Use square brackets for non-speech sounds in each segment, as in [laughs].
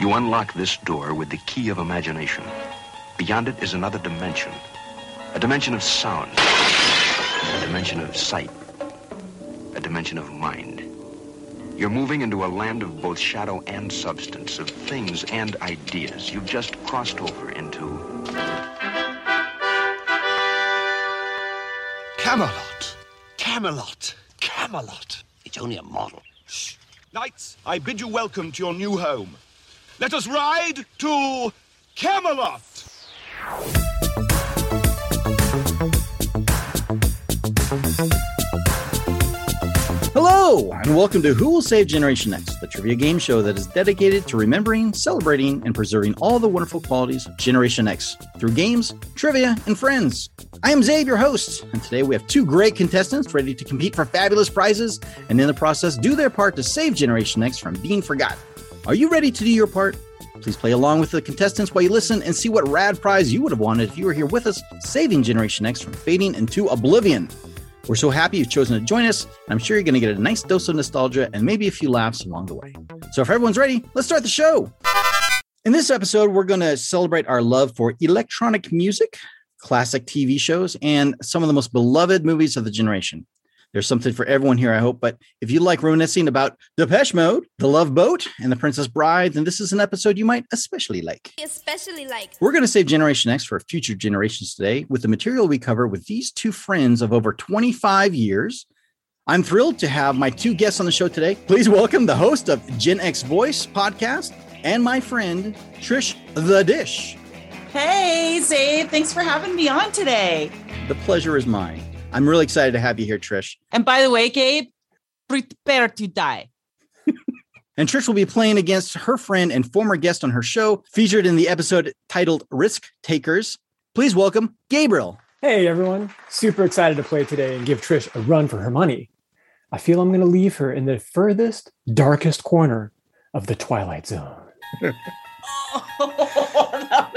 You unlock this door with the key of imagination. Beyond it is another dimension. A dimension of sound. A dimension of sight. A dimension of mind. You're moving into a land of both shadow and substance, of things and ideas. You've just crossed over into Camelot. Camelot. Camelot. It's only a model. Shh. Knights, I bid you welcome to your new home. Let us ride to Camelot. Hello, and welcome to Who Will Save Generation X, the trivia game show that is dedicated to remembering, celebrating, and preserving all the wonderful qualities of Generation X through games, trivia, and friends. I am Zabe, your host, and today we have two great contestants ready to compete for fabulous prizes and in the process do their part to save Generation X from being forgotten. Are you ready to do your part? Please play along with the contestants while you listen and see what rad prize you would have wanted if you were here with us, saving Generation X from fading into oblivion. We're so happy you've chosen to join us, and I'm sure you're going to get a nice dose of nostalgia and maybe a few laughs along the way. So, if everyone's ready, let's start the show. In this episode, we're going to celebrate our love for electronic music, classic TV shows, and some of the most beloved movies of the generation. There's something for everyone here, I hope. But if you like reminiscing about Depeche Mode, The Love Boat, and The Princess Bride, then this is an episode you might especially like. Especially like We're going to save Generation X for future generations today with the material we cover with these two friends of over 25 years. I'm thrilled to have my two guests on the show today. Please welcome the host of Gen X Voice podcast and my friend Trish the Dish. Hey, Zabe. Thanks for having me on today. The pleasure is mine. I'm really excited to have you here, Trish. And by the way, Gabe, prepare to die. And Trish will be playing against her friend and former guest on her show, featured in the episode titled Risk Takers. Please welcome Gabriel. Hey everyone, super excited to play today and give Trish a run for her money. I feel I'm going to leave her in the furthest, darkest corner of the Twilight Zone. [laughs] Oh,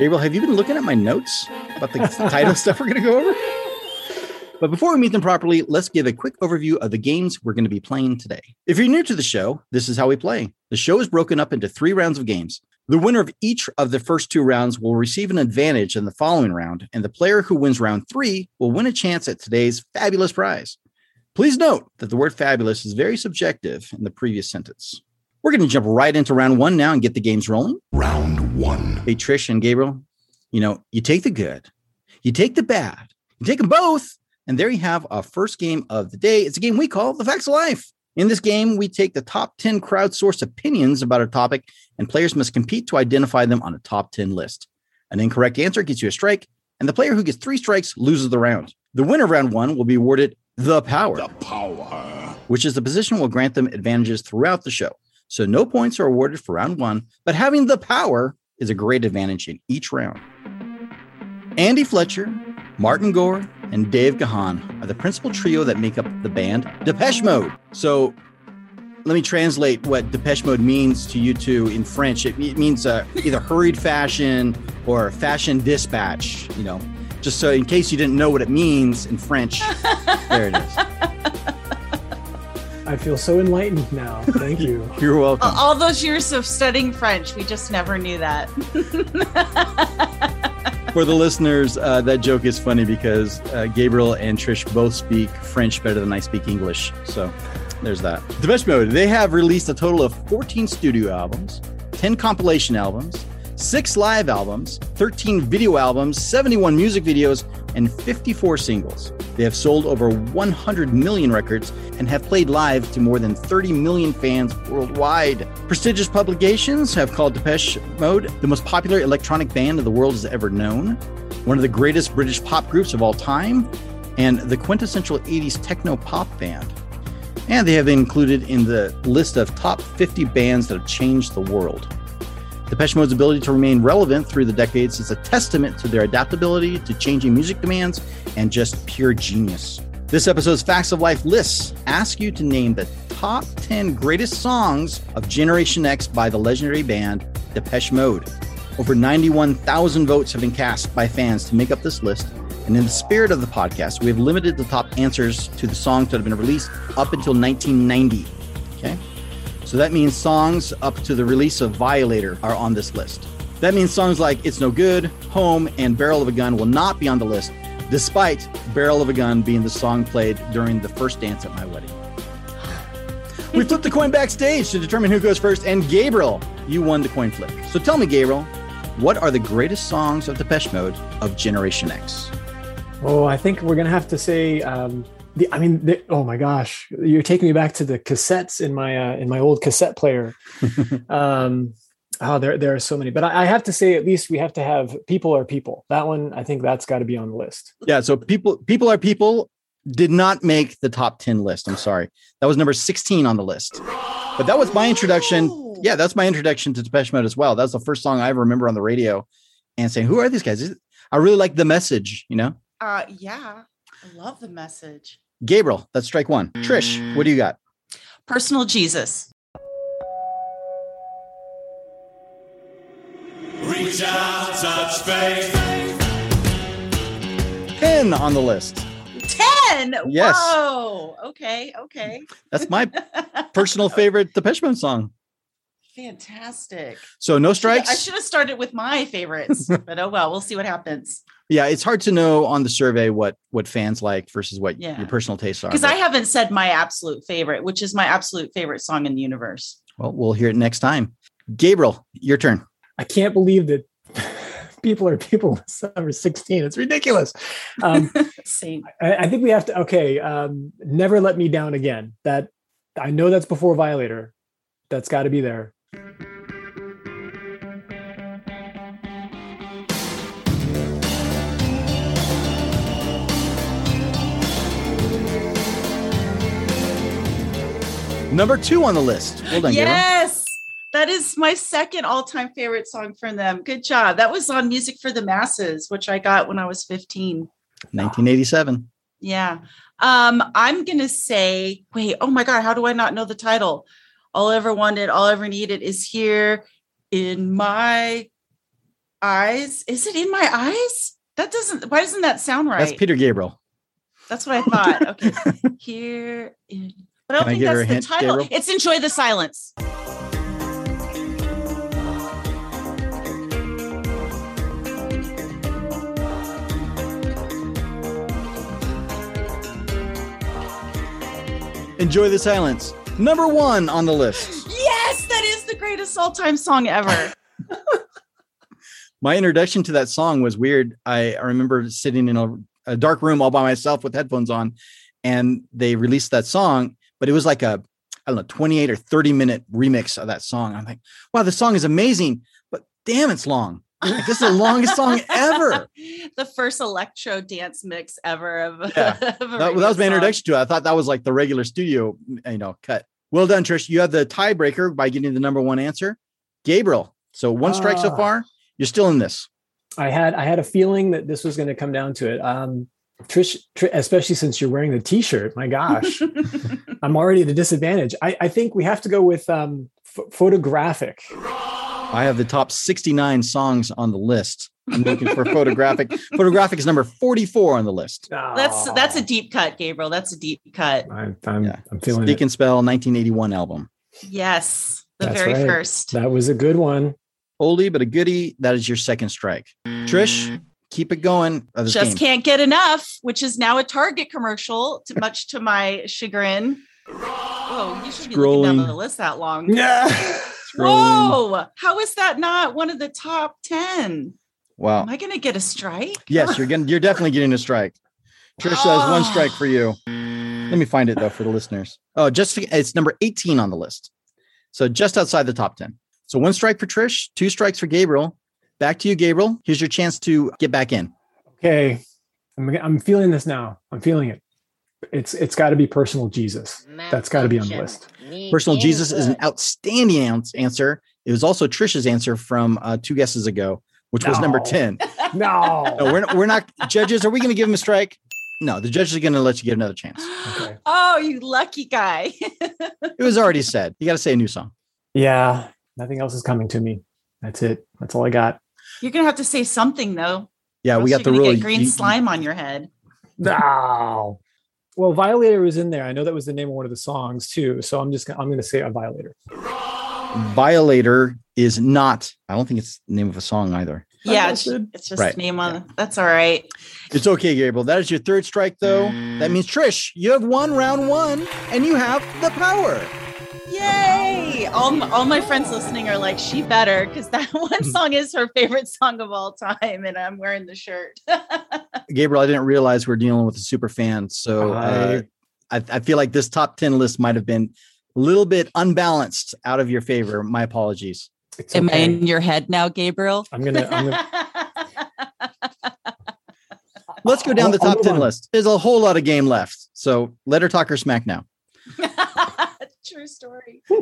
Gabriel, have you been looking at my notes about the [laughs] title stuff we're going to go over? But before we meet them properly, let's give a quick overview of the games we're going to be playing today. If you're new to the show, this is how we play. The show is broken up into three rounds of games. The winner of each of the first two rounds will receive an advantage in the following round, and the player who wins round three will win a chance at today's fabulous prize. Please note that the word fabulous is very subjective in the previous sentence. We're going to jump right into round one now and get the games rolling. Round one. Hey, Trish and Gabriel, you know, you take the good, you take the bad, you take them both, and there you have our first game of the day. It's a game we call The Facts of Life. In this game, we take the top 10 crowdsourced opinions about a topic, and players must compete to identify them on a top 10 list. An incorrect answer gets you a strike, and the player who gets three strikes loses the round. The winner of round one will be awarded the power, The power. which is the position will grant them advantages throughout the show. So no points are awarded for round one, but having the power is a great advantage in each round. Andy Fletcher, Martin Gore, and Dave Gahan are the principal trio that make up the band Depeche Mode. So let me translate what Depeche Mode means to you two in French. It, it means uh, either hurried fashion or fashion dispatch, you know, just so in case you didn't know what it means in French, there it is. [laughs] I feel so enlightened now. Thank [laughs] you. You're welcome. All- All those years of studying French, we just never knew that. [laughs] [laughs] For the listeners, uh, that joke is funny because uh, Gabriel and Trish both speak French better than I speak English. So there's that. Depeche Mode, they have released a total of 14 studio albums, 10 compilation albums, six live albums, 13 video albums, 71 music videos, and 54 singles. They have sold over 100 million records and have played live to more than 30 million fans worldwide. Prestigious publications have called Depeche Mode the most popular electronic band of the world has ever known, one of the greatest British pop groups of all time, and the quintessential 80s techno pop band. And they have been included in the list of top 50 bands that have changed the world. Depeche Mode's ability to remain relevant through the decades is a testament to their adaptability to changing music demands and just pure genius. This episode's Facts of Life lists ask you to name the top 10 greatest songs of Generation X by the legendary band Depeche Mode. Over 91,000 votes have been cast by fans to make up this list, and in the spirit of the podcast, we have limited the top answers to the songs that have been released up until 1990. Okay? So that means songs up to the release of Violator are on this list. That means songs like It's No Good, Home, and Barrel of a Gun will not be on the list, despite Barrel of a Gun being the song played during the first dance at my wedding. [laughs] we flipped the coin backstage to determine who goes first, and Gabriel, you won the coin flip. So tell me, Gabriel, what are the greatest songs of Depeche Mode of Generation X? Oh, I think we're gonna have to say um, the, I mean, the, oh my gosh, you're taking me back to the cassettes in my uh, in my old cassette player. [laughs] um, oh, there there are so many, but I, I, have to say, at least we have to have people are people. That one, I think that's got to be on the list. Yeah. So people people are people did not make the top ten list. I'm sorry, that was number sixteen on the list. But that was my introduction. Yeah, that's my introduction to Depeche Mode as well. That's the first song I ever remember on the radio, and saying, "Who are these guys?" I really like the message. You know. Uh, yeah. I love the message. Gabriel, that's strike one. Trish, what do you got? Personal Jesus. Reach out, touch faith. 10 on the list. 10? Yes. Whoa. Okay. Okay. That's my [laughs] personal favorite Depeche Mode song. Fantastic. So no strikes. I should have started with my favorites, but oh well, we'll see what happens yeah it's hard to know on the survey what what fans like versus what yeah. your personal tastes are because i haven't said my absolute favorite which is my absolute favorite song in the universe. Well we'll hear it next time. Gabriel your turn. I can't believe that [laughs] people are people [laughs] summer 16 it's ridiculous. Um [laughs] Same. I, I, think we have to okay um never let me down again. That i know that's before violator. That's got to be there Number two on the list. Well done, yes. That is my second all-time favorite song from them. Good job. That was on Music for the Masses, which I got when I was 15. 1987. Yeah. Um, I'm gonna say, wait, oh my god, how do I not know the title? All I ever wanted, all I ever needed is here in my eyes. Is it in my eyes? That doesn't why doesn't that sound right? That's Peter Gabriel. That's what I thought. [laughs] Okay. here in but I don't Can think I that's the hint, title. Gabriel? It's Enjoy the Silence. Enjoy the Silence. Number one on the list. Yes, that is the greatest all time song ever. [laughs] [laughs] My introduction to that song was weird. I, I remember sitting in a, a dark room all by myself with headphones on, and they released that song but it was like a I don't know 28 or 30 minute remix of that song. I'm like, wow, the song is amazing, but damn, it's long. Like, this is the longest song [laughs] ever. The first electro dance mix ever of, [laughs] yeah. of that, that, was my introduction to it. I thought that was like the regular studio, you know, cut. Well done, Trish. You have the tiebreaker by getting the number one answer, Gabriel. So one strike uh, so ah. far. You're still in this. I had I had a feeling that this was going to come down to it. Um, Trish, Trish, especially since you're wearing the t-shirt, my gosh, [laughs] I'm already at a disadvantage. I, I think we have to go with um, f- photographic. I have the top 69 songs on the list. I'm looking for photographic. [laughs] photographic is number 44 on the list. That's that's a deep cut, Gabriel. That's a deep cut. I'm I'm, yeah. I'm feeling Speak it. and Spell 1981 album. Yes, the that's very right. first. That was a good one. Oldie but a goodie. That is your second strike. Trish, keep it going. Just game. can't get enough, which is now a Target commercial, to much to my chagrin. Whoa, you should be looking down Scrolling. the list that long. [laughs] Yeah. Whoa, how is that not one of the top 10? Wow. Am I going to get a strike? Yes, you're [laughs] getting. You're definitely getting a strike. Trish says one oh. strike for you. Let me find it though for the listeners. Oh, just it's number 18 on the list. So just outside the top 10. So one strike for Trish, two strikes for Gabriel. Back to you, Gabriel. Here's your chance to get back in. Okay. I'm, I'm feeling this now. I'm feeling it. It's it's got to be personal Jesus. That's got to be on the list. Personal Jesus is an outstanding answer. It was also Trish's answer from uh, two guesses ago, which was number 10. [laughs] No. No, we're, we're not judges. Are we going to give him a strike? No, the judges are going to let you get another chance. Okay. [gasps] Oh, you lucky guy. [laughs] It was already said. You got to say a new song. Yeah. Nothing else is coming to me. That's it. That's all I got. You're going to have to say something, though. Yeah, we got the you're rule. Get green You- slime on your head. No. Well, Violator was in there. I know that was the name of one of the songs too. So I'm just gonna, I'm going to say a Violator. Violator is not, I don't think it's the name of a song either. Yeah, it's, it's just Right, name on. That's all right. It's okay, Gabriel. That is your third strike, though. That means, Trish, you have won round one and you have the power. Yay! All, all my friends listening are like, she better, because that [laughs] one song is her favorite song of all time, and I'm wearing the shirt. [laughs] Gabriel, I didn't realize we're dealing with a super fan. So uh, I, I feel like this top 10 list might have been a little bit unbalanced out of your favor. My apologies. It's Am I in your head now, Gabriel? I'm gonna. I'm gonna Let's go down the I'll- I'll top 10 on. list. There's a whole lot of game left. So let her talk her smack now. [laughs] [laughs] A true story. [laughs]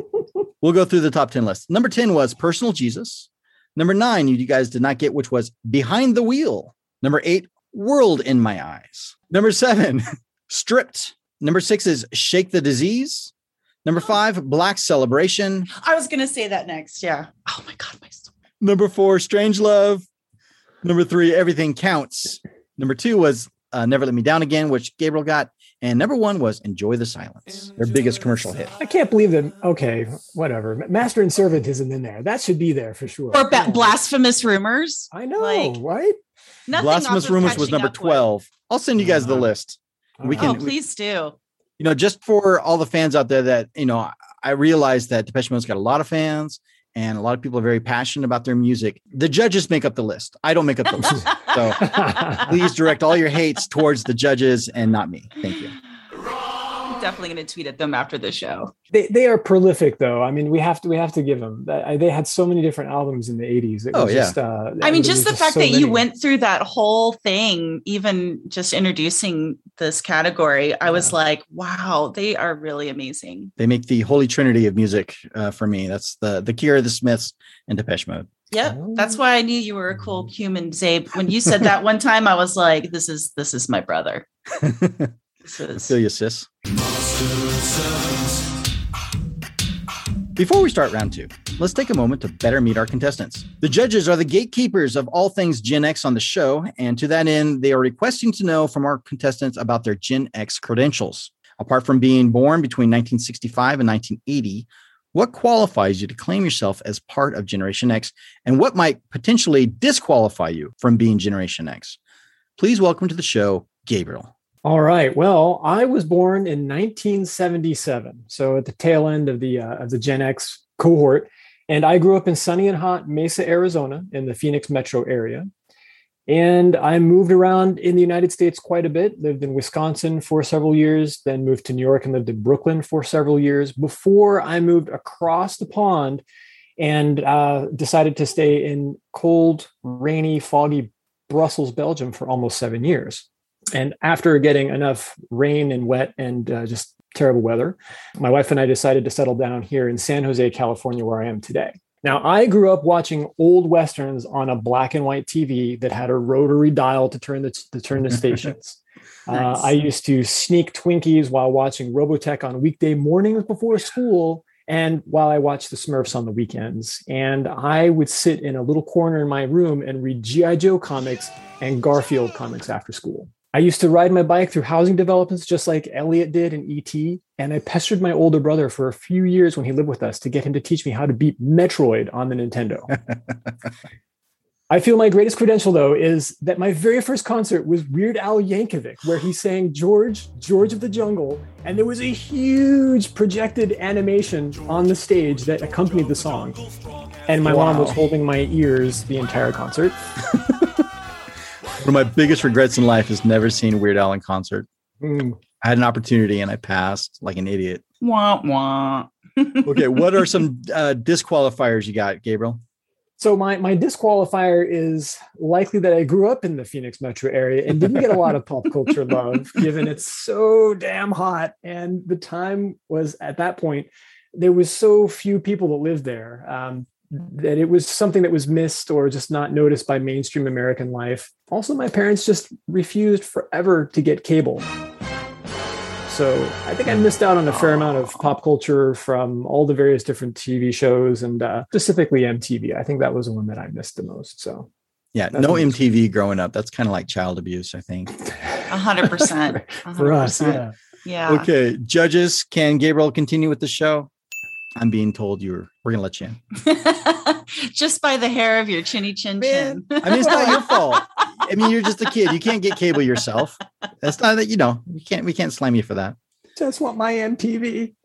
We'll go through the top 10 list. Number 10 was Personal Jesus. Number nine, you, guys did not get, which was Behind the Wheel. Number eight, World in My Eyes. Number seven, [laughs] Stripped. Number six is Shake the Disease. Number five, Black Celebration. I was gonna say that next. Yeah. Oh my god, my soul. Number four, Strangelove. Number three, Everything Counts. Number two was uh, Never Let Me Down Again, which Gabriel got. And number one was Enjoy the Silence, their biggest commercial hit. I can't believe that. Okay, whatever. Master and servant isn't in there. That should be there for sure. Or ba- blasphemous rumors. I know, like- right? Blasphemous Rumors was number up with. 12. I'll send you guys the Uh-huh. list. We All can- Oh, right. please do. you know, just for all the fans out there that, you know, I realize that Depeche Mode's got a lot of fans and a lot of people are very passionate about their music. The judges make up the list. I don't make up the list. So [laughs] please direct all your hates towards the judges and not me. Thank you. I'm definitely gonna tweet at them after the show. they they are prolific though. I mean, we have to we have to give them. that. They had so many different albums in the '80s. It Oh, was yeah. Just, uh, I mean, just was the fact so that you went through that whole thing, even just introducing this category, I was like, wow, they are really amazing. They make the holy trinity of music uh, for me. That's the the Cure, the Smiths, and Depeche Mode. Yep. Oh. That's why I knew you were a cool human, Zabe. When you said that one time, I was like, this is this is my brother. [laughs] I feel you, sis. Before we start round two, let's take a moment to better meet our contestants. The judges are the gatekeepers of all things Gen X on the show, and to that end, they are requesting to know from our contestants about their Gen X credentials. Apart from being born between 1965 and 1980, what qualifies you to claim yourself as part of Generation X, and what might potentially disqualify you from being Generation X? Please welcome to the show, Gabriel. All right. Well, I was born in 1977, so at the tail end of the uh, of the Gen X cohort, and I grew up in sunny and hot Mesa, Arizona, in the Phoenix metro area. And I moved around in the United States quite a bit. Lived in Wisconsin for several years, then moved to New York and lived in Brooklyn for several years before I moved across the pond and uh, decided to stay in cold, rainy, foggy Brussels, Belgium for almost seven years. And after getting enough rain and wet and uh, just terrible weather, my wife and I decided to settle down here in San Jose, California, where I am today. Now, I grew up watching old westerns on a black and white TV that had a rotary dial to turn the to turn the stations. [laughs] Nice. Uh, I used to sneak Twinkies while watching Robotech on weekday mornings before school, and while I watched the Smurfs on the weekends. And I would sit in a little corner in my room and read GI Joe comics and Garfield comics after school. I used to ride my bike through housing developments just like Elliot did in ET. And I pestered my older brother for a few years when he lived with us to get him to teach me how to beat Metroid on the Nintendo. [laughs] I feel my greatest credential though is that my very first concert was Weird Al Yankovic, where he sang George, George of the Jungle, and there was a huge projected animation on the stage that accompanied the song. And my mom was holding my ears the entire concert. [laughs] One of my biggest regrets in life is never seeing Weird Al in concert. Mm. I had an opportunity and I passed like an idiot. Wah, wah. [laughs] Okay, what are some uh, disqualifiers you got, Gabriel? So my my disqualifier is likely that I grew up in the Phoenix metro area and didn't get a lot of pop culture love, [laughs] given it's so damn hot. And the time was at that point, there was so few people that lived there um, that it was something that was missed or just not noticed by mainstream American life. Also, my parents just refused forever to get cable. So I think I missed out on a fair amount of pop culture from all the various different TV shows and uh, specifically MTV. I think that was the one that I missed the most. So Yeah, no what it is. MTV growing up. That's kind of like child abuse, I think. A hundred percent. [laughs] For us, yeah. Yeah. Okay, judges, can Gabriel continue with the show? I'm being told you're we're gonna let you in. [laughs] Just by the hair of your chinny chin chin. I mean, it's not your fault. I mean, you're just a kid. You can't get cable yourself. That's not that you know. We can't we can't slam you for that. Just want my MTV.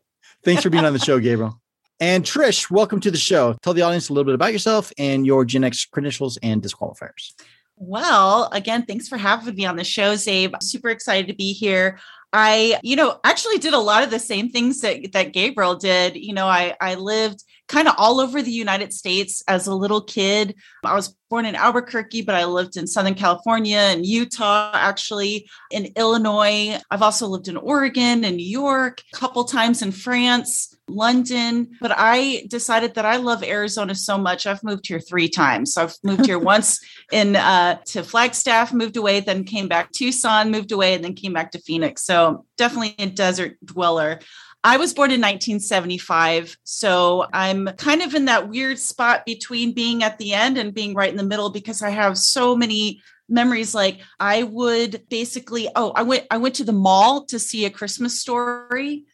Thanks for being on the show, Gabriel. And Trish, welcome to the show. Tell the audience a little bit about yourself and your Gen X credentials and disqualifiers. Well, again, thanks for having me on the show, Zabe. I'm super excited to be here. I, you know, actually did a lot of the same things that, that Gabriel did. You know, I, I lived kind of all over the United States as a little kid. I was born in Albuquerque, but I lived in Southern California and Utah, actually, in Illinois. I've also lived in Oregon and New York, a couple times in France, London. But I decided that I love Arizona so much. I've moved here three times. So I've moved here [laughs] once in uh, to Flagstaff, moved away, then came back to Tucson, moved away, and then came back to Phoenix. So definitely a desert dweller. I was born in 1975. So I'm kind of in that weird spot between being at the end and being right in the middle because I have so many memories like I would basically oh I went I went to the mall to see a Christmas story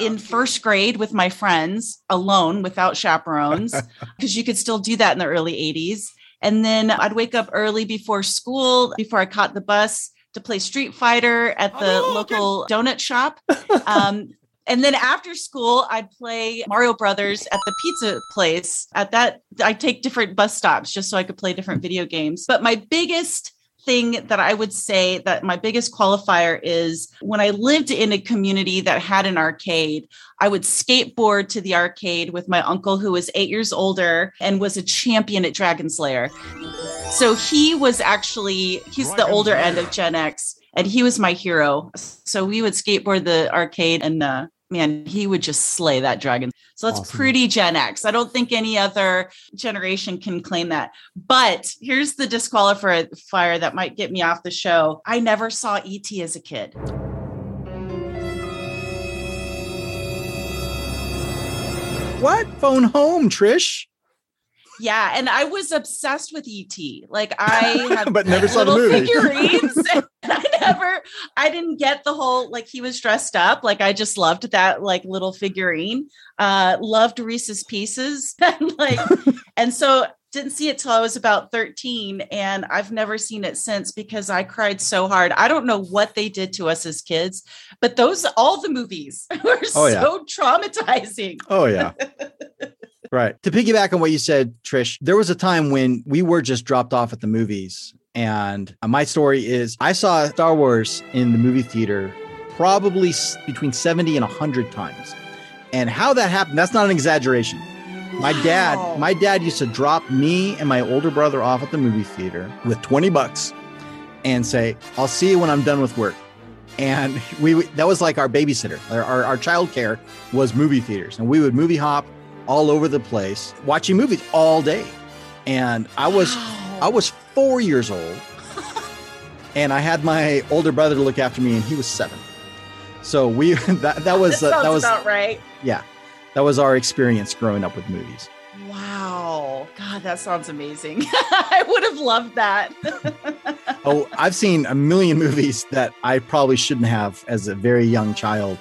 in first grade with my friends alone without chaperones [laughs] because you could still do that in the early 80s and then I'd wake up early before school before I caught the bus to play Street Fighter at the local donut shop [laughs] um, and then after school, I'd play Mario Brothers at the pizza place. At that, I take different bus stops just so I could play different video games. But my biggest thing that I would say that my biggest qualifier is when I lived in a community that had an arcade, I would skateboard to the arcade with my uncle who was eight years older and was a champion at Dragon Slayer. So he was actually, he's the older end of Gen X and he was my hero. So we would skateboard the arcade and uh, man, he would just slay that dragon. So that's Awesome. pretty Gen X. I don't think any other generation can claim that. But here's the disqualifier fire that might get me off the show. I never saw ET as a kid. What? Phone home, Trish. Yeah, and I was obsessed with ET. Like I [laughs] had But never saw the little movie. figurines. [laughs] [laughs] and I never, I didn't get the whole like he was dressed up. Like I just loved that like little figurine. Uh, loved Reese's Pieces, and like, and so didn't see it till I was about thirteen, and I've never seen it since because I cried so hard. I don't know what they did to us as kids, but those all the movies were Oh, yeah. so traumatizing. Oh yeah. Right. To piggyback on what you said, Trish, there was a time when we were just dropped off at the movies. And uh, my story is I saw Star Wars in the movie theater probably between 70 and 100 times. And how that happened, that's not an exaggeration. My Wow. dad, my dad used to drop me and my older brother off at the movie theater with 20 bucks and say, "I'll see you when I'm done with work." And we [laughs] we- that was like our babysitter. Our our, our childcare was movie theaters, and we would movie hop all over the place, watching movies all day. And I was I was four years old, [laughs] and I had my older brother to look after me, and he was seven. So we [laughs] that that was that uh, that was about right. yeah, that was our experience growing up with movies. Wow. God, that sounds amazing. [laughs] I would have loved that. Oh, I've seen a million movies that I probably shouldn't have as a very young child,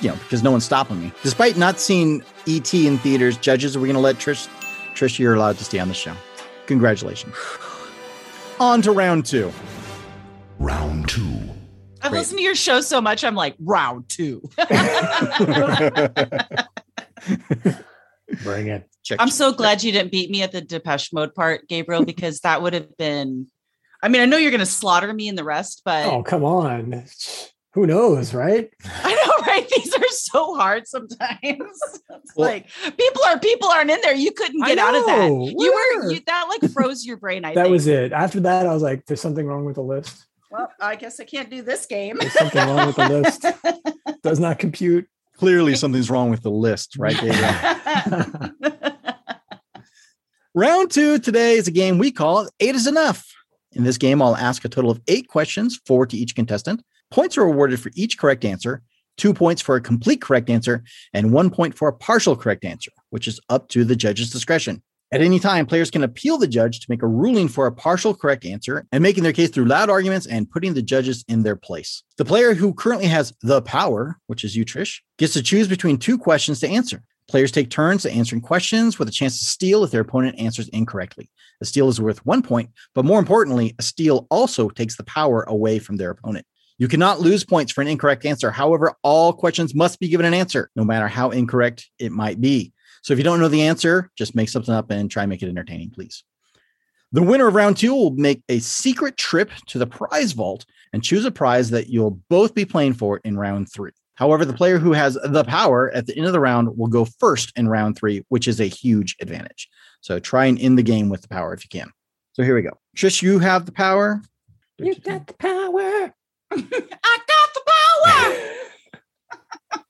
you know, because no one's stopping me. Despite not seeing ET in theaters, judges, are we going to let Trish? Trish, you're allowed to stay on the show. Congratulations. On to round two. Round two. I've Great. listened to your show so much, I'm like, round two. [laughs] Bring it. Check. I'm so glad you didn't beat me at the Depeche Mode part, Gabriel, because that would have been. I mean, I know you're going to slaughter me in the rest, but Oh, come on. Who knows, right? [laughs] I know, right? These are so hard sometimes. [laughs] Well- like people are people aren't in there. You couldn't I get out of that. know. You were you, that like froze your brain. I that think. was it. After that, I was like, there's something wrong with the list. well, I guess I can't do this game. There's something wrong with the list. [laughs] Does not compute. Clearly, something's wrong with the list, right? Round two today is a game we call Eight is Enough. In this game, I'll ask a total of eight questions, four to each contestant. Points are awarded for each correct answer, two points for a complete correct answer, and one point for a partial correct answer, which is up to the judge's discretion. At any time, players can appeal the judge to make a ruling for a partial correct answer and making their case through loud arguments and putting the judges in their place. The player who currently has the power, which is you, Trish, gets to choose between two questions to answer. Players take turns answering questions with a chance to steal if their opponent answers incorrectly. A steal is worth one point, but more importantly, a steal also takes the power away from their opponent. You cannot lose points for an incorrect answer. However, all questions must be given an answer, no matter how incorrect it might be. So if you don't know the answer, just make something up and try and make it entertaining, please. The winner of round two will make a secret trip to the prize vault and choose a prize that you'll both be playing for in round three. However, the player who has the power at the end of the round will go first in round three, which is a huge advantage. So try and end the game with the power if you can. So here we go. Trish, you have the power. You've got the power. I got the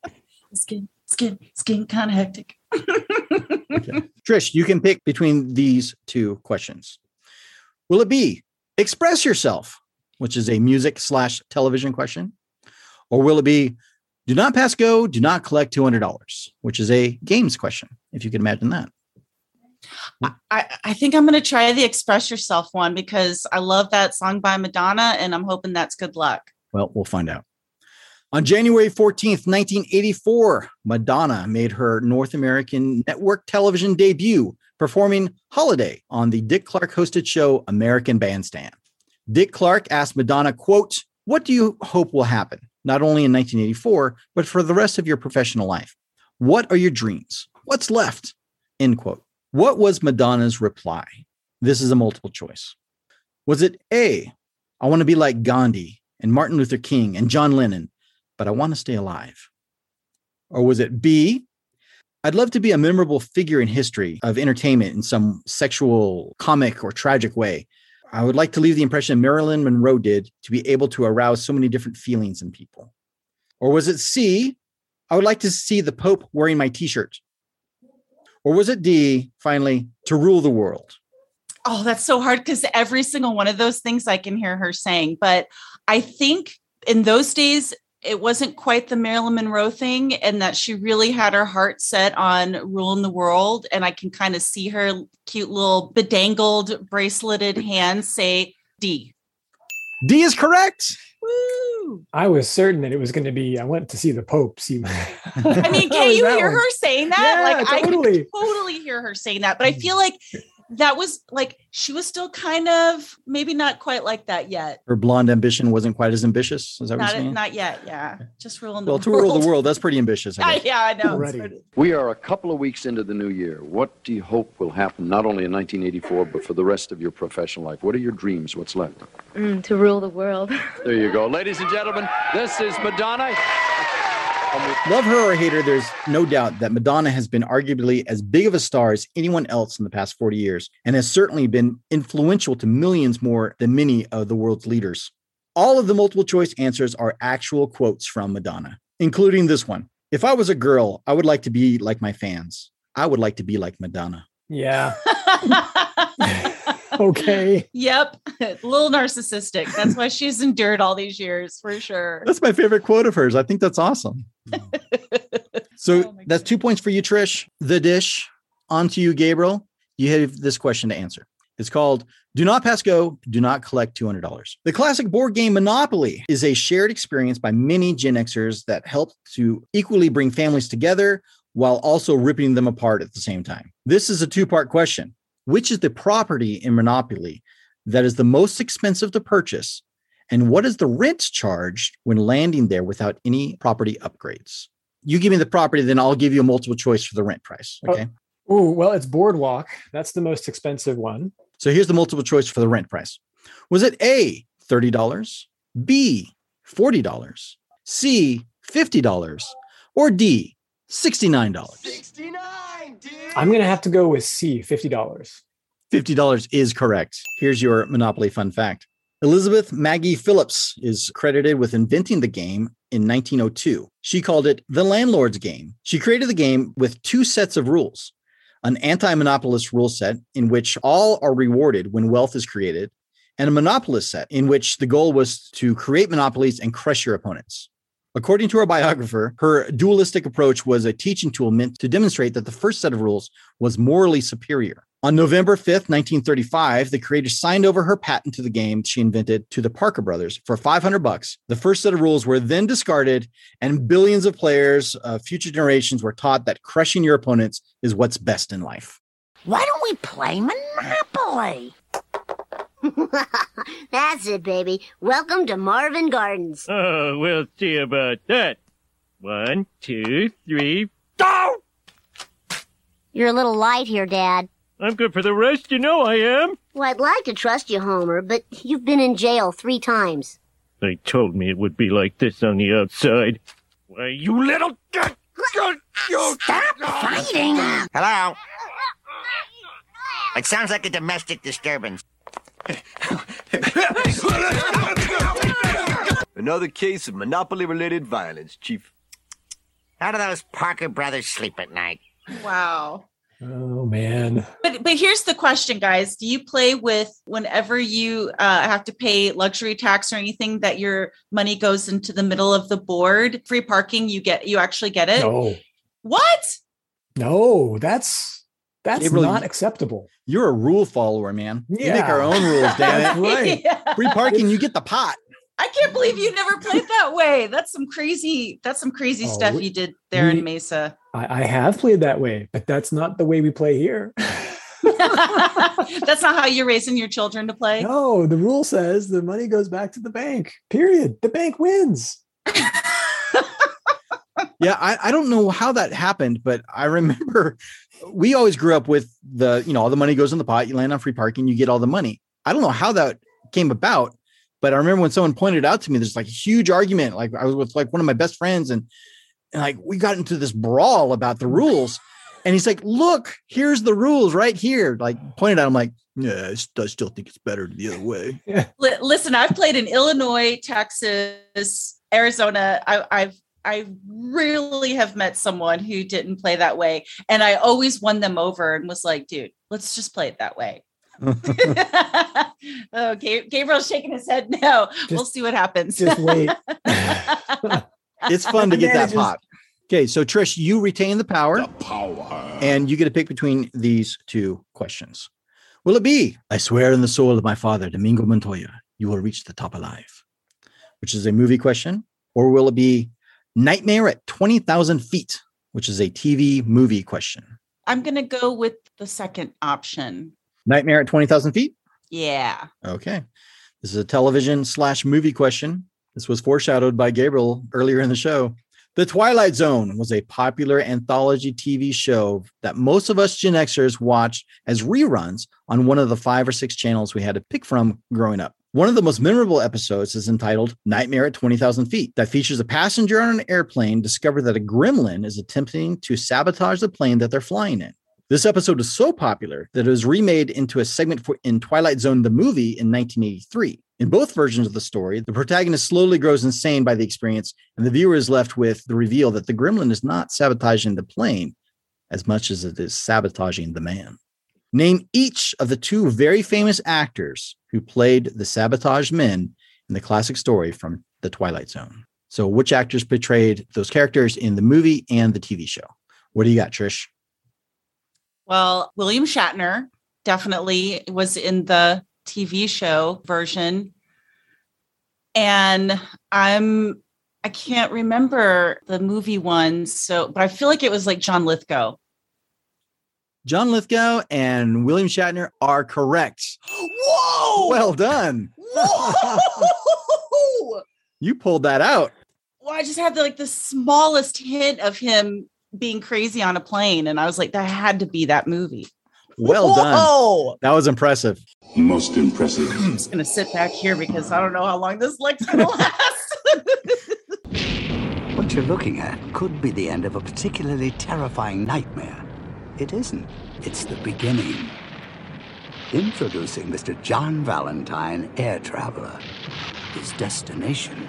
power. [laughs] skin, skin, skin, kind of hectic. [laughs] Trish, you can pick between these two questions. Will it be express yourself, which is a music slash television question? Or will it be do not pass go, do not collect $200, which is a games question, if you can imagine that? I, I think I'm going to try the express yourself one because I love that song by Madonna and I'm hoping that's good luck. Well, we'll find out. On January 14th, 1984, Madonna made her North American network television debut, performing Holiday on the Dick Clark hosted show American Bandstand. Dick Clark asked Madonna, quote, What do you hope will happen, not only in 1984, but for the rest of your professional life? What are your dreams? What's left? End quote. What was Madonna's reply? This is a multiple choice. Was it A, I want to be like Gandhi and Martin Luther King and John Lennon, but I want to stay alive? Or was it B, I'd love to be a memorable figure in history of entertainment in some sexual, comic, or tragic way? I would like to leave the impression Marilyn Monroe did to be able to arouse so many different feelings in people. Or was it C, I would like to see the Pope wearing my t shirt? Or was it D, finally, to rule the world? Oh, that's so hard because every single one of those things I can hear her saying. But I think in those days, it wasn't quite the Marilyn Monroe thing, and that she really had her heart set on ruling the world. And I can kind of see her cute little bedangled, braceleted hands say D. D is correct. Woo! I was certain that it was going to be. I went to see the Pope. See, I mean, [laughs] can you hear her saying that? Yeah, like, I totally. could totally hear her saying that. But I feel like that was like she was still kind of maybe not quite like that yet. Her blonde ambition wasn't quite as ambitious. Is that what Not you're saying? not yet. Yeah, just ruling the world. well, to rule the world, that's pretty ambitious. I [laughs] Ah, guess. yeah, I know. Already. We are a couple of weeks into the new year. What do you hope will happen not only in 1984, but for the rest of your professional life? What are your dreams? What's left? Mm, to rule the world. There you go. Ladies and gentlemen, this is Madonna. Love her or hate her, there's no doubt that Madonna has been arguably as big of a star as anyone else in the past 40 years and has certainly been influential to millions more than many of the world's leaders. All of the multiple choice answers are actual quotes from Madonna, including this one. If I was a girl, I would like to be like my fans. I would like to be like Madonna. Yeah. [laughs] [laughs] [laughs] [laughs] Okay. yep, [laughs] a little narcissistic. That's why she's endured all these years for sure. That's my favorite quote of hers. I think that's awesome. so Oh that's two points for you, Trish. The dish. On to you, Gabriel. You have this question to answer. It's called Do Not Pass Go, Do Not Collect $200. The classic board game Monopoly is a shared experience by many Gen Xers that help to equally bring families together while also ripping them apart at the same time. This is a two part question. Which is the property in Monopoly that is the most expensive to purchase? And what is the rent charged when landing there without any property upgrades? You give me the property, then I'll give you a multiple choice for the rent price. Oh. Okay. Oh, well, it's Boardwalk. That's the most expensive one. So here's the multiple choice for the rent price. Was it A, $30, B, $40, C, $50, or D, $69? I'm going to have to go with C, $50. $50 is correct. Here's your Monopoly fun fact. Elizabeth Magie Phillips is credited with inventing the game in 1902. She called it the landlord's game. She created the game with two sets of rules an anti monopolist rule set in which all are rewarded when wealth is created, and a monopolist set in which the goal was to create monopolies and crush your opponents. According to her biographer, her dualistic approach was a teaching tool meant to demonstrate that the first set of rules was morally superior. On November 5th, 1935, the creator signed over her patent to the game she invented to the Parker brothers for 500 bucks. The first set of rules were then discarded, and billions of players, uh, future generations, were taught that crushing your opponents is what's best in life. Why don't we play Monopoly? [laughs] That's it, baby. Welcome to Marvin Gardens. Oh, we'll see about that. One, two, three, go! You're a little light here, Dad. I'm good for the rest, you know I am. Well, I'd like to trust you, Homer, but you've been in jail three times. They told me it would be like this on the outside. Why, you little... Stop fighting! Hello? It sounds like a domestic disturbance. Another case of monopoly related violence, Chief. How do those Parker brothers sleep at night? Wow. Oh, man. But but here's the question, guys. Do you play with whenever you uh, have to pay luxury tax or anything that your money goes into the middle of the board? Free parking, you get you actually get it. No, What? no, that's that's Gabriel, not acceptable. You're a rule follower, man. We make our own rules, [laughs] damn it. Right. Yeah. Free parking, you get the pot. I can't believe you never played that way. That's some crazy. That's some crazy Oh, stuff we- you did there we- in Mesa. I, I have played that way, but that's not the way we play here. [laughs] [laughs] That's not how you're raising your children to play. No, the rule says the money goes back to the bank. Period. The bank wins. yeah, I, I don't know how that happened, but I remember we always grew up with the, you know, all the money goes in the pot, you land on free parking, you get all the money. I don't know how that came about, but I remember when someone pointed out to me, there's like a huge argument. Like I was with like one of my best friends and, and like we got into this brawl about the rules. And he's like, look, here's the rules right here. Like pointed out, I'm like, yeah, I still think it's better the other way. [laughs] Li- listen, I've played in Illinois, Texas, Arizona. I, I've I really have met someone who didn't play that way, and I always won them over and was like, "Dude, let's just play it that way." [laughs] oh, Ga- Gabriel's shaking his head. No, we'll see what happens. Just wait. [laughs] it's fun to get that Advantages. pot. Okay, so Trish, you retain the power. And you get to pick between these two questions. Will it be, I swear in the soul of my father, Domingo Montoya, you will reach the top alive, which is a movie question? Or will it be Nightmare at 20,000 feet, which is a TV movie question? I'm gonna go with the second option. Nightmare at 20,000 feet? Yeah. Okay. This is a television slash movie question. This was foreshadowed by Gabriel earlier in the show. The Twilight Zone was a popular anthology TV show that most of us Gen Xers watched as reruns on one of the five or six channels we had to pick from growing up. One of the most memorable episodes is entitled Nightmare at 20,000 Feet, that features a passenger on an airplane discover that a gremlin is attempting to sabotage the plane that they're flying in. This episode is so popular that it was remade into a segment for, in Twilight Zone the movie in 1983. In both versions of the story, the protagonist slowly grows insane by the experience, and the viewer is left with the reveal that the gremlin is not sabotaging the plane as much as it is sabotaging the man. Name each of the two very famous actors who played the sabotage men in the classic story from The Twilight Zone. So, which actors portrayed those characters in the movie and the TV show? What do you got, Trish? Well, William Shatner definitely was in the TV show version. And I'm I can't remember the movie one, so but I feel like it was like John Lithgow. John Lithgow and William Shatner are correct. Whoa! Well done. Whoa! [laughs] You pulled that out. well, I just had the, like the smallest hint of him being crazy on a plane, and I was like, that had to be that movie. Well done. Whoa! That was impressive. Most impressive. I'm just gonna sit back here because I don't know how long this leg's gonna last. [laughs] What you're looking at could be the end of a particularly terrifying nightmare. It isn't. It's the beginning. Introducing Mr. John Valentine, air traveler. His destination,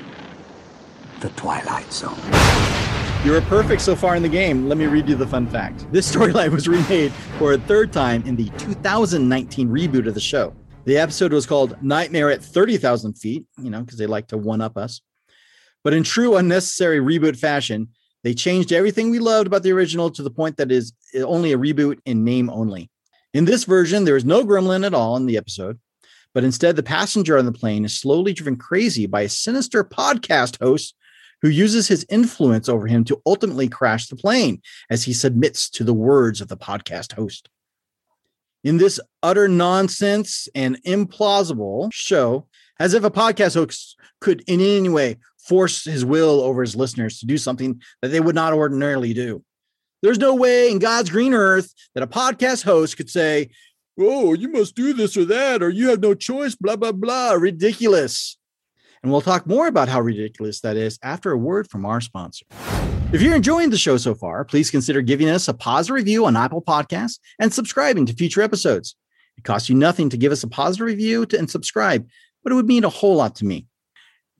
the Twilight Zone. You were perfect so far in the game. Let me read you the fun fact. This storyline was remade for a third time in the 2019 reboot of the show. The episode was called Nightmare at 30,000 Feet, you know, because they like to one up us. But in true unnecessary reboot fashion, they changed everything we loved about the original to the point that is eh, only a reboot in name only. In this version, there is no gremlin at all in the episode, but instead, the passenger on the plane is slowly driven crazy by a sinister podcast host who uses his influence over him to ultimately crash the plane as he submits to the words of the podcast host. In this utter nonsense and implausible show, as if a podcast host could in any way force his will over his listeners to do something that they would not ordinarily do. There's no way in God's green earth that a podcast host could say, Oh, you must do this or that, or you have no choice, blah, blah, blah. Ridiculous. And we'll talk more about how ridiculous that is after a word from our sponsor. If you're enjoying the show so far, please consider giving us a positive review on Apple Podcasts and subscribing to future episodes. It costs you nothing to give us a positive review and subscribe, but it would mean a whole lot to me.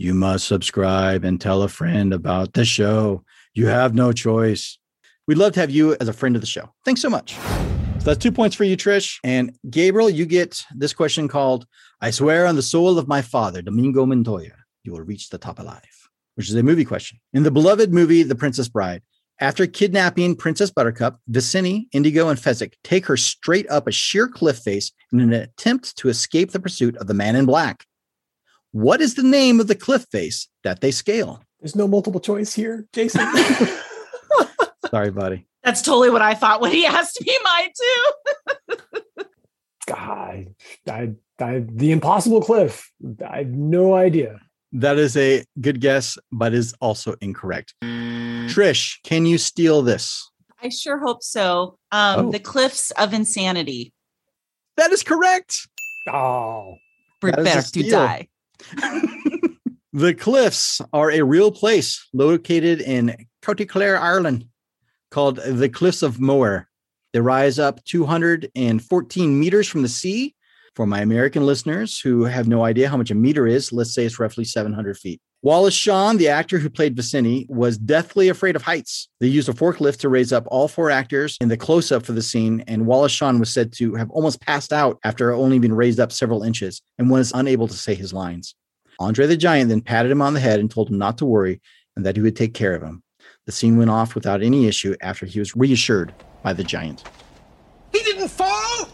You must subscribe and tell a friend about the show. You have no choice. We'd love to have you as a friend of the show. Thanks so much. So that's two points for you, Trish. And Gabriel, you get this question called I swear on the soul of my father, Domingo Montoya, you will reach the top alive, which is a movie question. In the beloved movie, The Princess Bride, after kidnapping Princess Buttercup, Vizzini, Inigo, and Fezzik take her straight up a sheer cliff face in an attempt to escape the pursuit of the man in black. What is the name of the cliff face that they scale? There's no multiple choice here, Jason. [laughs] Sorry, buddy. That's totally what I thought when he [laughs] asked me mine too. God, I, I, the impossible cliff. I have no idea. That is a good guess, but is also incorrect. Trish, can you steal this? I sure hope so. Um, Oh. The Cliffs of Insanity. That is correct. Oh, That is a Prepare to die. [laughs] The Cliffs are a real place located in County Clare, Ireland, called the Cliffs of Moher. They rise up 214 meters from the sea. For my American listeners who have no idea how much a meter is, let's say it's roughly 700 feet. Wallace Shawn, the actor who played Vizzini, was deathly afraid of heights. They used a forklift to raise up all four actors in the close up for the scene, and Wallace Shawn was said to have almost passed out after only being raised up several inches and was unable to say his lines. Andre the Giant then patted him on the head and told him not to worry and that he would take care of him. The scene went off without any issue after he was reassured by the giant. He didn't fall?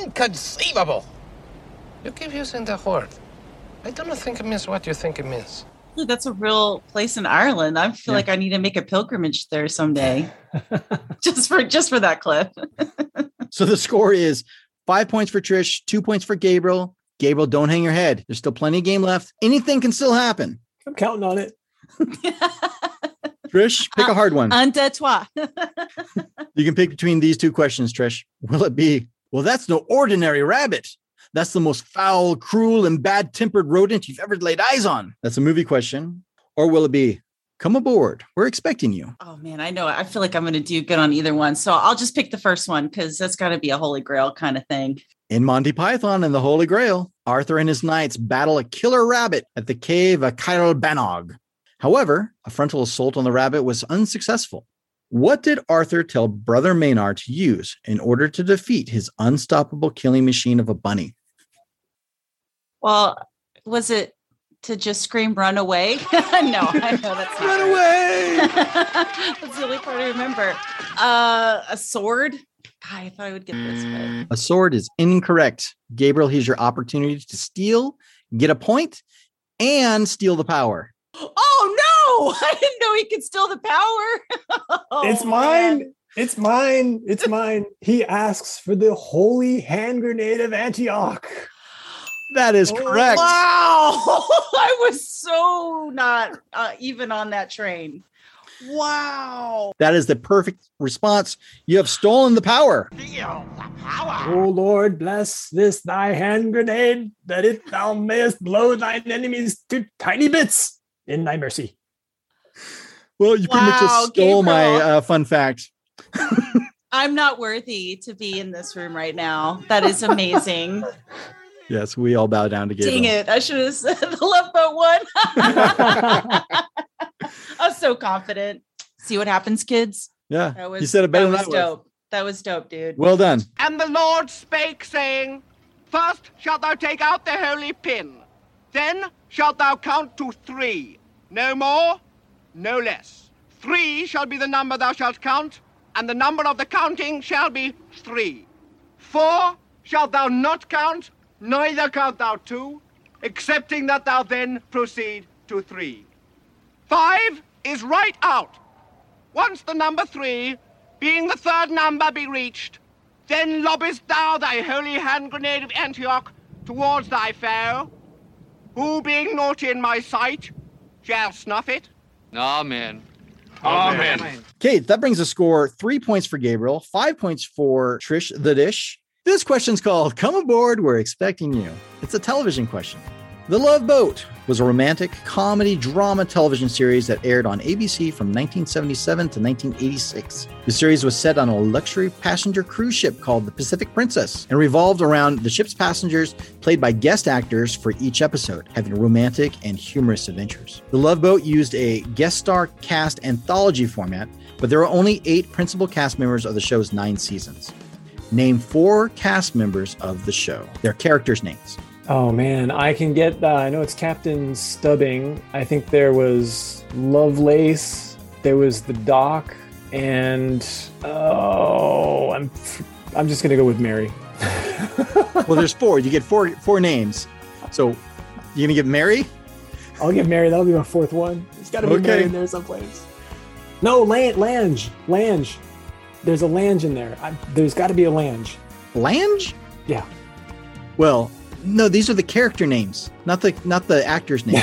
Inconceivable. You keep using the word. I do not think it means what you think it means. Ooh, That's a real place in Ireland. I feel like I need to make a pilgrimage there someday, [laughs] just for just for that cliff. [laughs] So the score is five points for Trish, two points for Gabriel. Gabriel, don't hang your head. There's still plenty of game left. Anything can still happen. I'm counting on it. [laughs] Trish, pick a hard one. Unde toi. You can pick between these two questions, Trish. Will it be, well, that's no ordinary rabbit. That's the most foul, cruel, and bad tempered rodent you've ever laid eyes on? That's a movie question. Or will it be, come aboard? We're expecting you. Oh man, I know. I feel like I'm going to do good on either one. So I'll just pick the first one because that's got to be a holy grail kind of thing. In Monty Python and the Holy Grail, Arthur and his knights battle a killer rabbit at the cave of Caerbannog. However, a frontal assault on the rabbit was unsuccessful. What did Arthur tell Brother Maynard to use in order to defeat his unstoppable killing machine of a bunny? Well, was it to just scream "run away"? [laughs] no, I know that's not Run right. away! [laughs] that's the only part I remember. Uh, a sword. God, I thought I would get this, but A sword is incorrect. Gabriel, here's your opportunity to steal, get a point, and steal the power. oh no! [laughs] I didn't know he could steal the power. Oh, it's mine. It's mine. It's mine. He asks for the holy hand grenade of Antioch. That is correct. Wow. [laughs] I was so not uh, even on that train. Wow. That is the perfect response. You have stolen the power. O Lord, bless this thy hand grenade, that it thou mayest blow thine enemies to tiny bits in thy mercy. Well, you pretty much just stole my uh, fun fact. [laughs] I'm not worthy to be in this room right now. That is amazing. [laughs] Yes, we all bow down to Gabriel. Dang it. I should have said the love boat one. [laughs] I was so confident. See what happens, kids? Yeah, That was you said it better that than was I was. dope. That was dope, dude. Well done. And the Lord spake, saying, First shalt thou take out the holy pin, then shalt thou count to three, no more, no less. Three shall be the number thou shalt count, and the number of the counting shall be three. Four shalt thou not count, neither count thou two, excepting that thou then proceed to three. Five is right out. Once the number three, being the third number, be reached, then lobbest thou thy holy hand grenade of Antioch towards thy foe, who, being naughty in my sight, shall snuff it. Amen. Amen. Kate, that brings a score three points for Gabriel, five points for Trish the Dish. This question's called Come Aboard, We're Expecting You. It's a television question. The Love Boat was a romantic comedy drama television series that aired on ABC from 1977 to 1986. The series was set on a luxury passenger cruise ship called the Pacific Princess and revolved around the ship's passengers, played by guest actors for each episode, having romantic and humorous adventures. The Love Boat used a guest star cast anthology format, but there are only eight principal cast members of the show's nine seasons. Name four cast members of the show, their characters' names. Oh man, I can get. Uh, I know it's Captain Stubing. I think there was Lovelace. There was the Doc, and oh, I'm I'm just gonna go with Mary. [laughs] well, there's four. You get four four names. So you're gonna get Mary? I'll get Mary. That'll be my fourth one. It's got to be Okay. Mary in there someplace. No, Lan- Lange. Lange. There's a Lange in there. I, there's got to be a Lange. Lange? Yeah. Well, no, these are the character names, not the not the actors' names.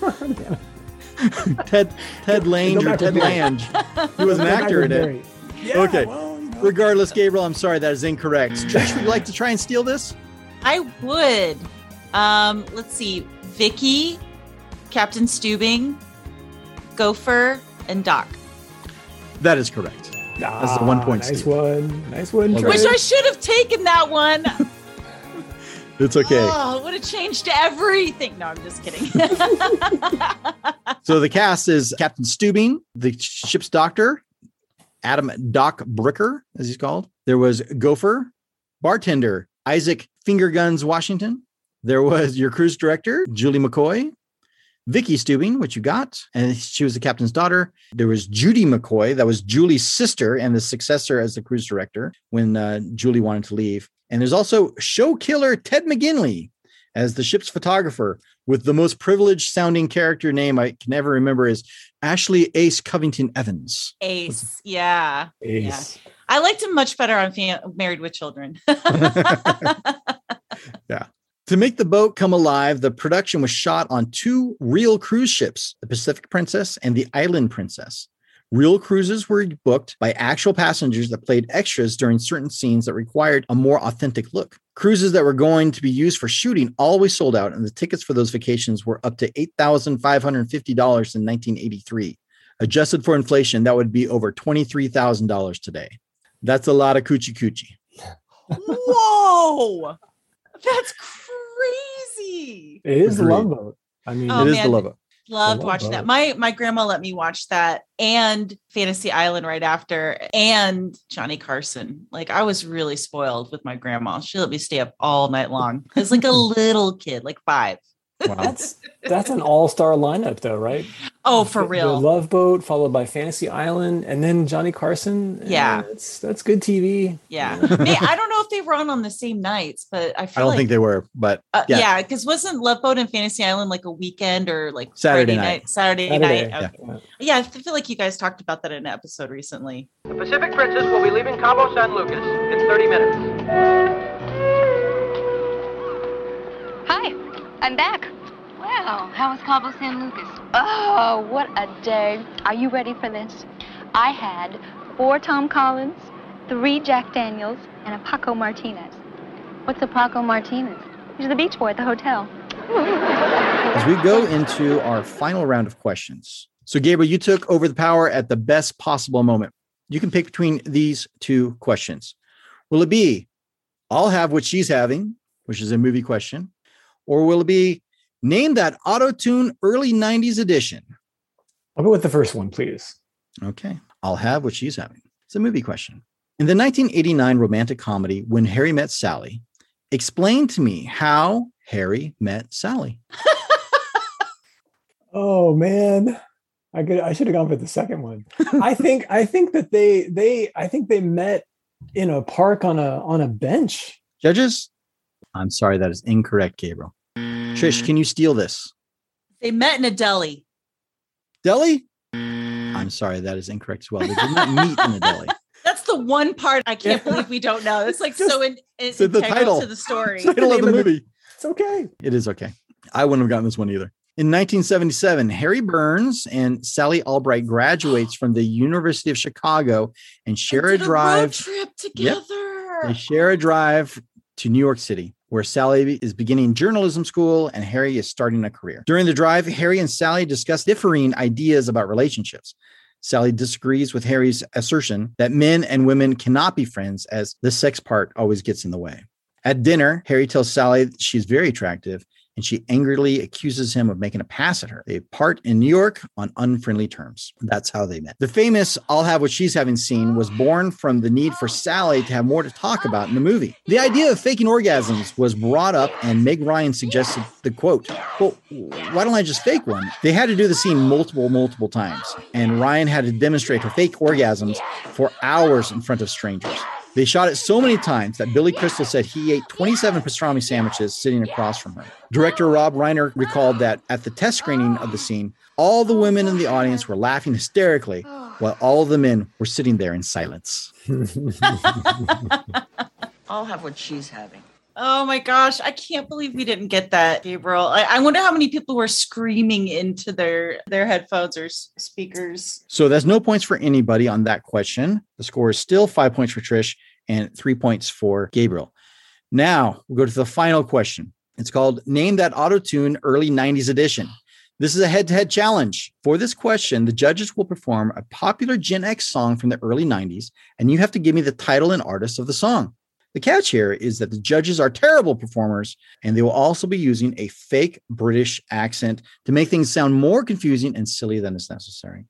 [laughs] Ted Ted Lange or Ted. Lange. [laughs] He was an actor in it. Yeah, okay. well, you know. Regardless, Gabriel, I'm sorry that is incorrect. Trish, would you like to try and steal this? I would. Um, let's see. Vicky, Captain Stubing, Gopher, and Doc. That is correct. That's a one point Ah, Nice steal. one. Nice one. Well Wish done. I should have taken that one. [laughs] It's okay. Oh, it would have changed everything. No, I'm just kidding. [laughs] [laughs] So the cast is Captain Stubing, the ship's doctor, Adam Doc Bricker, as he's called. There was Gopher, bartender Isaac Fingerguns Washington. There was your cruise director Julie McCoy, Vicky Stubing, which you got, and she was the captain's daughter. There was Judy McCoy, that was Julie's sister and the successor as the cruise director when uh, Julie wanted to leave. And there's also show killer Ted McGinley as the ship's photographer with the most privileged sounding character name I can ever remember is Ashley Ace Covington Evans. Ace. Yeah. Ace. I liked him much better on fam- Married with Children. [laughs] [laughs] [laughs] Yeah. To make the boat come alive, the production was shot on two real cruise ships, the Pacific Princess and the Island Princess. Real cruises were booked by actual passengers that played extras during certain scenes that required a more authentic look. Cruises that were going to be used for shooting always sold out, and the tickets for those vacations were up to $8,550 in 1983. Adjusted for inflation, that would be over $23,000 today. That's a lot of coochie coochie. Whoa. That's crazy. It is the Agreed. love boat. I mean, Oh, it is man. the love boat. Loved love watching boat. that. My my grandma let me watch that and Fantasy Island right after and Johnny Carson. Like I was really spoiled with my grandma. She let me stay up all night long. I was like a [laughs] little kid, like five. That's that's an all-star lineup though, right? Oh, for The- real. The Love Boat followed by Fantasy Island and then Johnny Carson. Yeah. That's that's good TV. Yeah. [laughs] May- I don't know if they were on on the same nights, but I feel I don't like think they were, but Uh, yeah. yeah, because wasn't Love Boat and Fantasy Island like a weekend or like Saturday Friday night. Saturday, Saturday, night? Okay. Yeah. I feel like you guys talked about that in an episode recently. The Pacific Princess will be leaving Cabo San Lucas in 30 minutes. Hi, I'm back. Wow, how was Cabo San Lucas? Oh, what a day. Are you ready for this? I had four Tom Collins, three Jack Daniels, and a Paco Martinez. What's a Paco Martinez? He's the beach boy at the hotel. As we go into our final round of questions. So, Gabriel, you took over the power at the best possible moment. You can pick between these two questions. Will it be, I'll have what she's having, which is a movie question, or will it be, name that auto tune early 90s edition? I'll go with the first one, please. Okay. I'll have what she's having. It's a movie question. In the 1989 romantic comedy, When Harry Met Sally, explain to me how Harry met Sally. [laughs] Oh man. I could I should have gone for the second one. I [laughs] think I think that they they I think they met in a park on a on a bench. Judges? I'm sorry, that is incorrect, Gabriel. Trish, can you steal this? They met in a deli. Deli? Mm. I'm sorry, that is incorrect as well. They did not meet in a deli. [laughs] That's the one part I can't believe we don't know. It's like so in, in, So the integral title. to the story. [laughs] Title of the movie. It's okay. It is okay. I wouldn't have gotten this one either. In 1977, Harry Burns and Sally Albright graduates from the University of Chicago and share a Did a road drive. trip Yep. together. They share a drive to New York City, where Sally is beginning journalism school and Harry is starting a career. During the drive, Harry and Sally discuss differing ideas about relationships. Sally disagrees with Harry's assertion that men and women cannot be friends, as the sex part always gets in the way. At dinner, Harry tells Sally she's very attractive and she angrily accuses him of making a pass at her. They part in New York on unfriendly terms. That's how they met. The famous I'll Have What She's Having scene was born from the need for Sally to have more to talk about in the movie. The idea of faking orgasms was brought up, and Meg Ryan suggested the quote, Well, why don't I just fake one? They had to do the scene multiple, multiple times, and Ryan had to demonstrate her fake orgasms for hours in front of strangers. They shot it so many times that Billy Crystal said he ate 27 pastrami sandwiches sitting across from her. Director Rob Reiner recalled that at the test screening of the scene, all the women in the audience were laughing hysterically oh. while all the men were sitting there in silence. [laughs] I'll have what she's having. Oh my gosh, I can't believe we didn't get that, Gabriel. I, I wonder how many people were screaming into their their headphones or s- speakers. So there's no points for anybody on that question. The score is still five points for Trish and three points for Gabriel. Now we'll go to the final question. It's called Name That Auto Tune Early 90s Edition. This is a head to head challenge. For this question, the judges will perform a popular Gen X song from the early 90s, and you have to give me the title and artist of the song. The catch here is that the judges are terrible performers, and they will also be using a fake British accent to make things sound more confusing and silly than is necessary.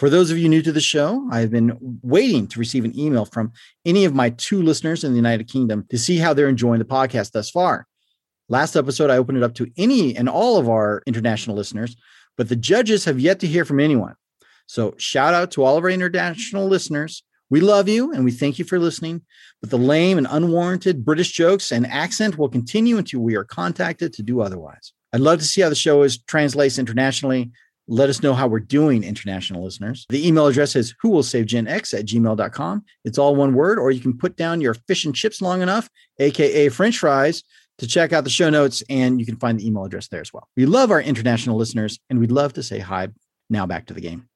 For those of you new to the show, I have been waiting to receive an email from any of my two listeners in the United Kingdom to see how they're enjoying the podcast thus far. Last episode, I opened it up to any and all of our international listeners, but the judges have yet to hear from anyone. So, shout out to all of our international listeners. We love you and we thank you for listening. But the lame and unwarranted British jokes and accent will continue until we are contacted to do otherwise. I'd love to see how the show is translates internationally. Let us know how we're doing, international listeners. The email address is who will save Gen X at gmail.com. It's all one word, or you can put down your fish and chips long enough, aka French fries, to check out the show notes, and you can find the email address there as well. We love our international listeners, and we'd love to say hi. Now back to the game.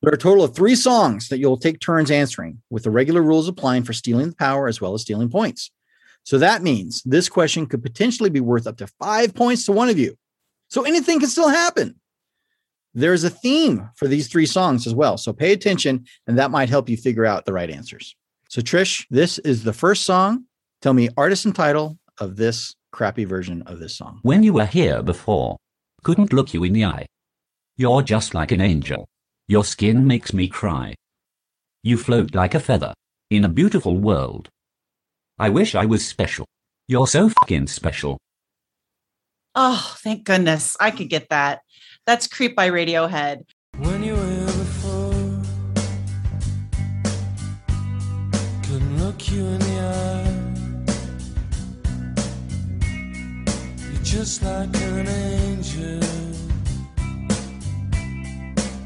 There are a total of three songs that you'll take turns answering, with the regular rules applying for stealing the power as well as stealing points. So that means this question could potentially be worth up to five points to one of you. So anything can still happen. There's a theme for these three songs as well. So pay attention, and that might help you figure out the right answers. So, Trish, this is the first song. Tell me artist and title of this crappy version of this song. When you were here before, couldn't look you in the eye. You're just like an angel. Your skin makes me cry. You float like a feather in a beautiful world. I wish I was special. You're so fucking special. Oh, thank goodness. I could get that. That's Creep by Radiohead. When you were before, couldn't look you in the eye. You're just like an angel.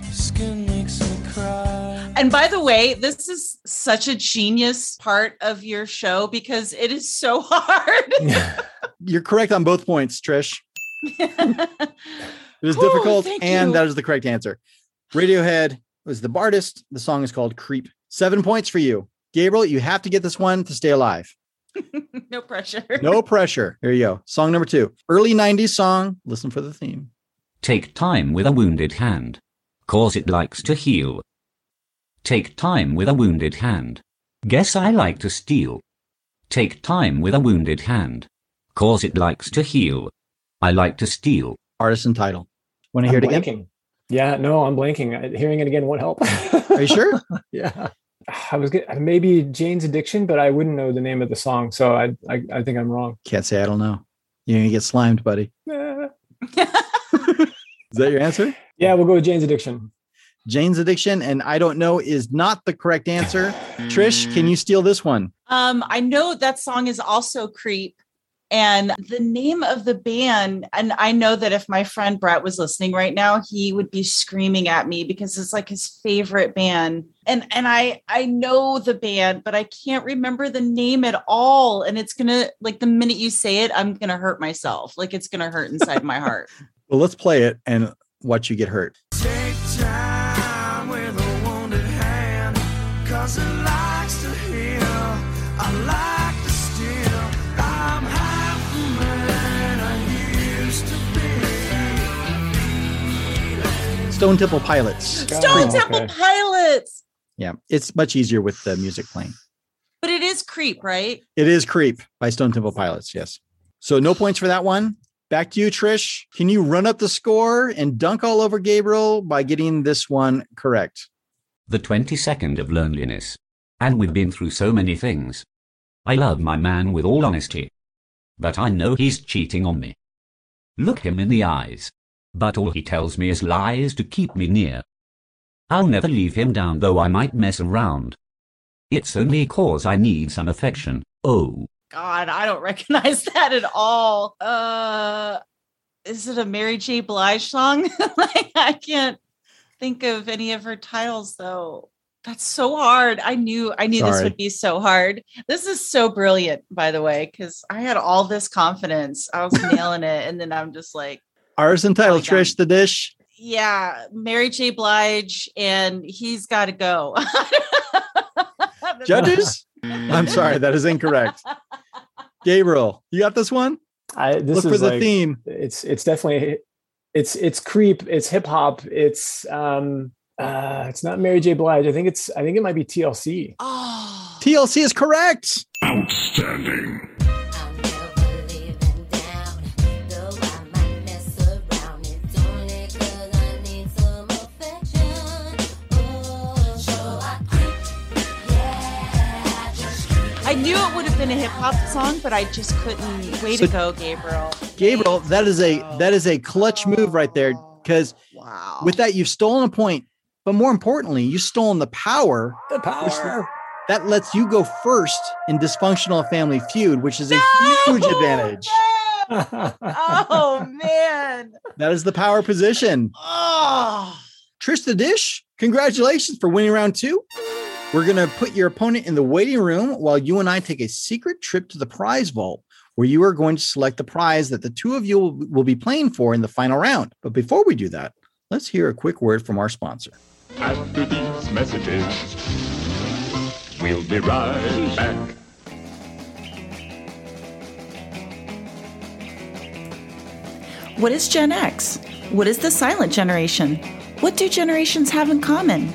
Your skin makes me cry. And by the way, this is such a genius part of your show because it is so [laughs] hard. You're correct on both points, Trish. [laughs] It was difficult, thank and you. that is the correct answer. Radiohead was the Bardist. The song is called Creep. Seven points for you. Gabriel, you have to get this one to stay alive. [laughs] no pressure. No [laughs] pressure. Here you go. Song number two. Early 90s song. Listen for the theme. Take time with a wounded hand, cause it likes to heal. Take time with a wounded hand. Guess I like to steal. Take time with a wounded hand, cause it likes to heal. I like to steal. Artist and title. Want to I'm hear it again? blanking. Yeah, no, I'm blanking. Hearing it again won't help. Are you sure? [laughs] yeah. I was get, maybe Jane's Addiction, but I wouldn't know the name of the song, so I I, I think I'm wrong. Can't say I don't know. You're gonna get slimed, buddy. [laughs] Is that your answer? Yeah, we'll go with Jane's Addiction. Jane's addiction, and I don't know is not the correct answer. Trish, can you steal this one? Um, I know that song is also Creep. And the name of the band, and I know that if my friend Brett was listening right now, he would be screaming at me because it's like his favorite band. And and I I know the band, but I can't remember the name at all. And it's gonna like the minute you say it, I'm gonna hurt myself. Like it's gonna hurt inside my heart. [laughs] Well, let's play it and watch you get hurt. Stone Temple Pilots. Stone Temple oh, Pilots. Yeah, it's much easier with the music playing. But it is Creep, right? It is Creep by Stone Temple Pilots. Yes. So no points for that one. Back to you, Trish. Can you run up the score and dunk all over Gabriel by getting this one correct? The 22nd of loneliness. And we've been through so many things. I love my man with all honesty. But I know he's cheating on me. Look him in the eyes. But all he tells me is lies to keep me near. I'll never leave him down though I might mess around. It's only cause I need some affection. Oh. God, I don't [laughs] recognize that at all. Uh is it a Mary J. Blige song? [laughs] like I can't think of any of her titles though. That's so hard. I knew I knew this would be so hard. This is so brilliant, by the way, because I had all this confidence. I was nailing it, and then I'm just like, Ours entitled Trish the Dish. yeah, Mary J. Blige, and he's got to go. [laughs] Judges? [laughs] I'm sorry, that is incorrect. Gabriel, you got this one? I this Look is for the like- theme. It's it's definitely it's it's creep. It's hip hop. It's um uh it's not Mary J. Blige. I think it's I think it might be TLC. TLC is correct. Outstanding. Knew it would have been a hip hop song, but I just couldn't. Way So- to go, Gabriel. Gabriel, that is a that is a clutch move right there. Because with that, you've stolen a point, but more importantly, you've stolen the power. The power. That lets you go first in dysfunctional family feud, which is a huge advantage. [laughs] oh man. That is the power position. Ah. Oh. Trish the Dish, congratulations for winning round two. We're going to put your opponent in the waiting room while you and I take a secret trip to the prize vault where you are going to select the prize that the two of you will, will be playing for in the final round. But before we do that, let's hear a quick word from our sponsor. After these messages, we'll be right back. What is Gen X? What is the silent generation? What do generations have in common?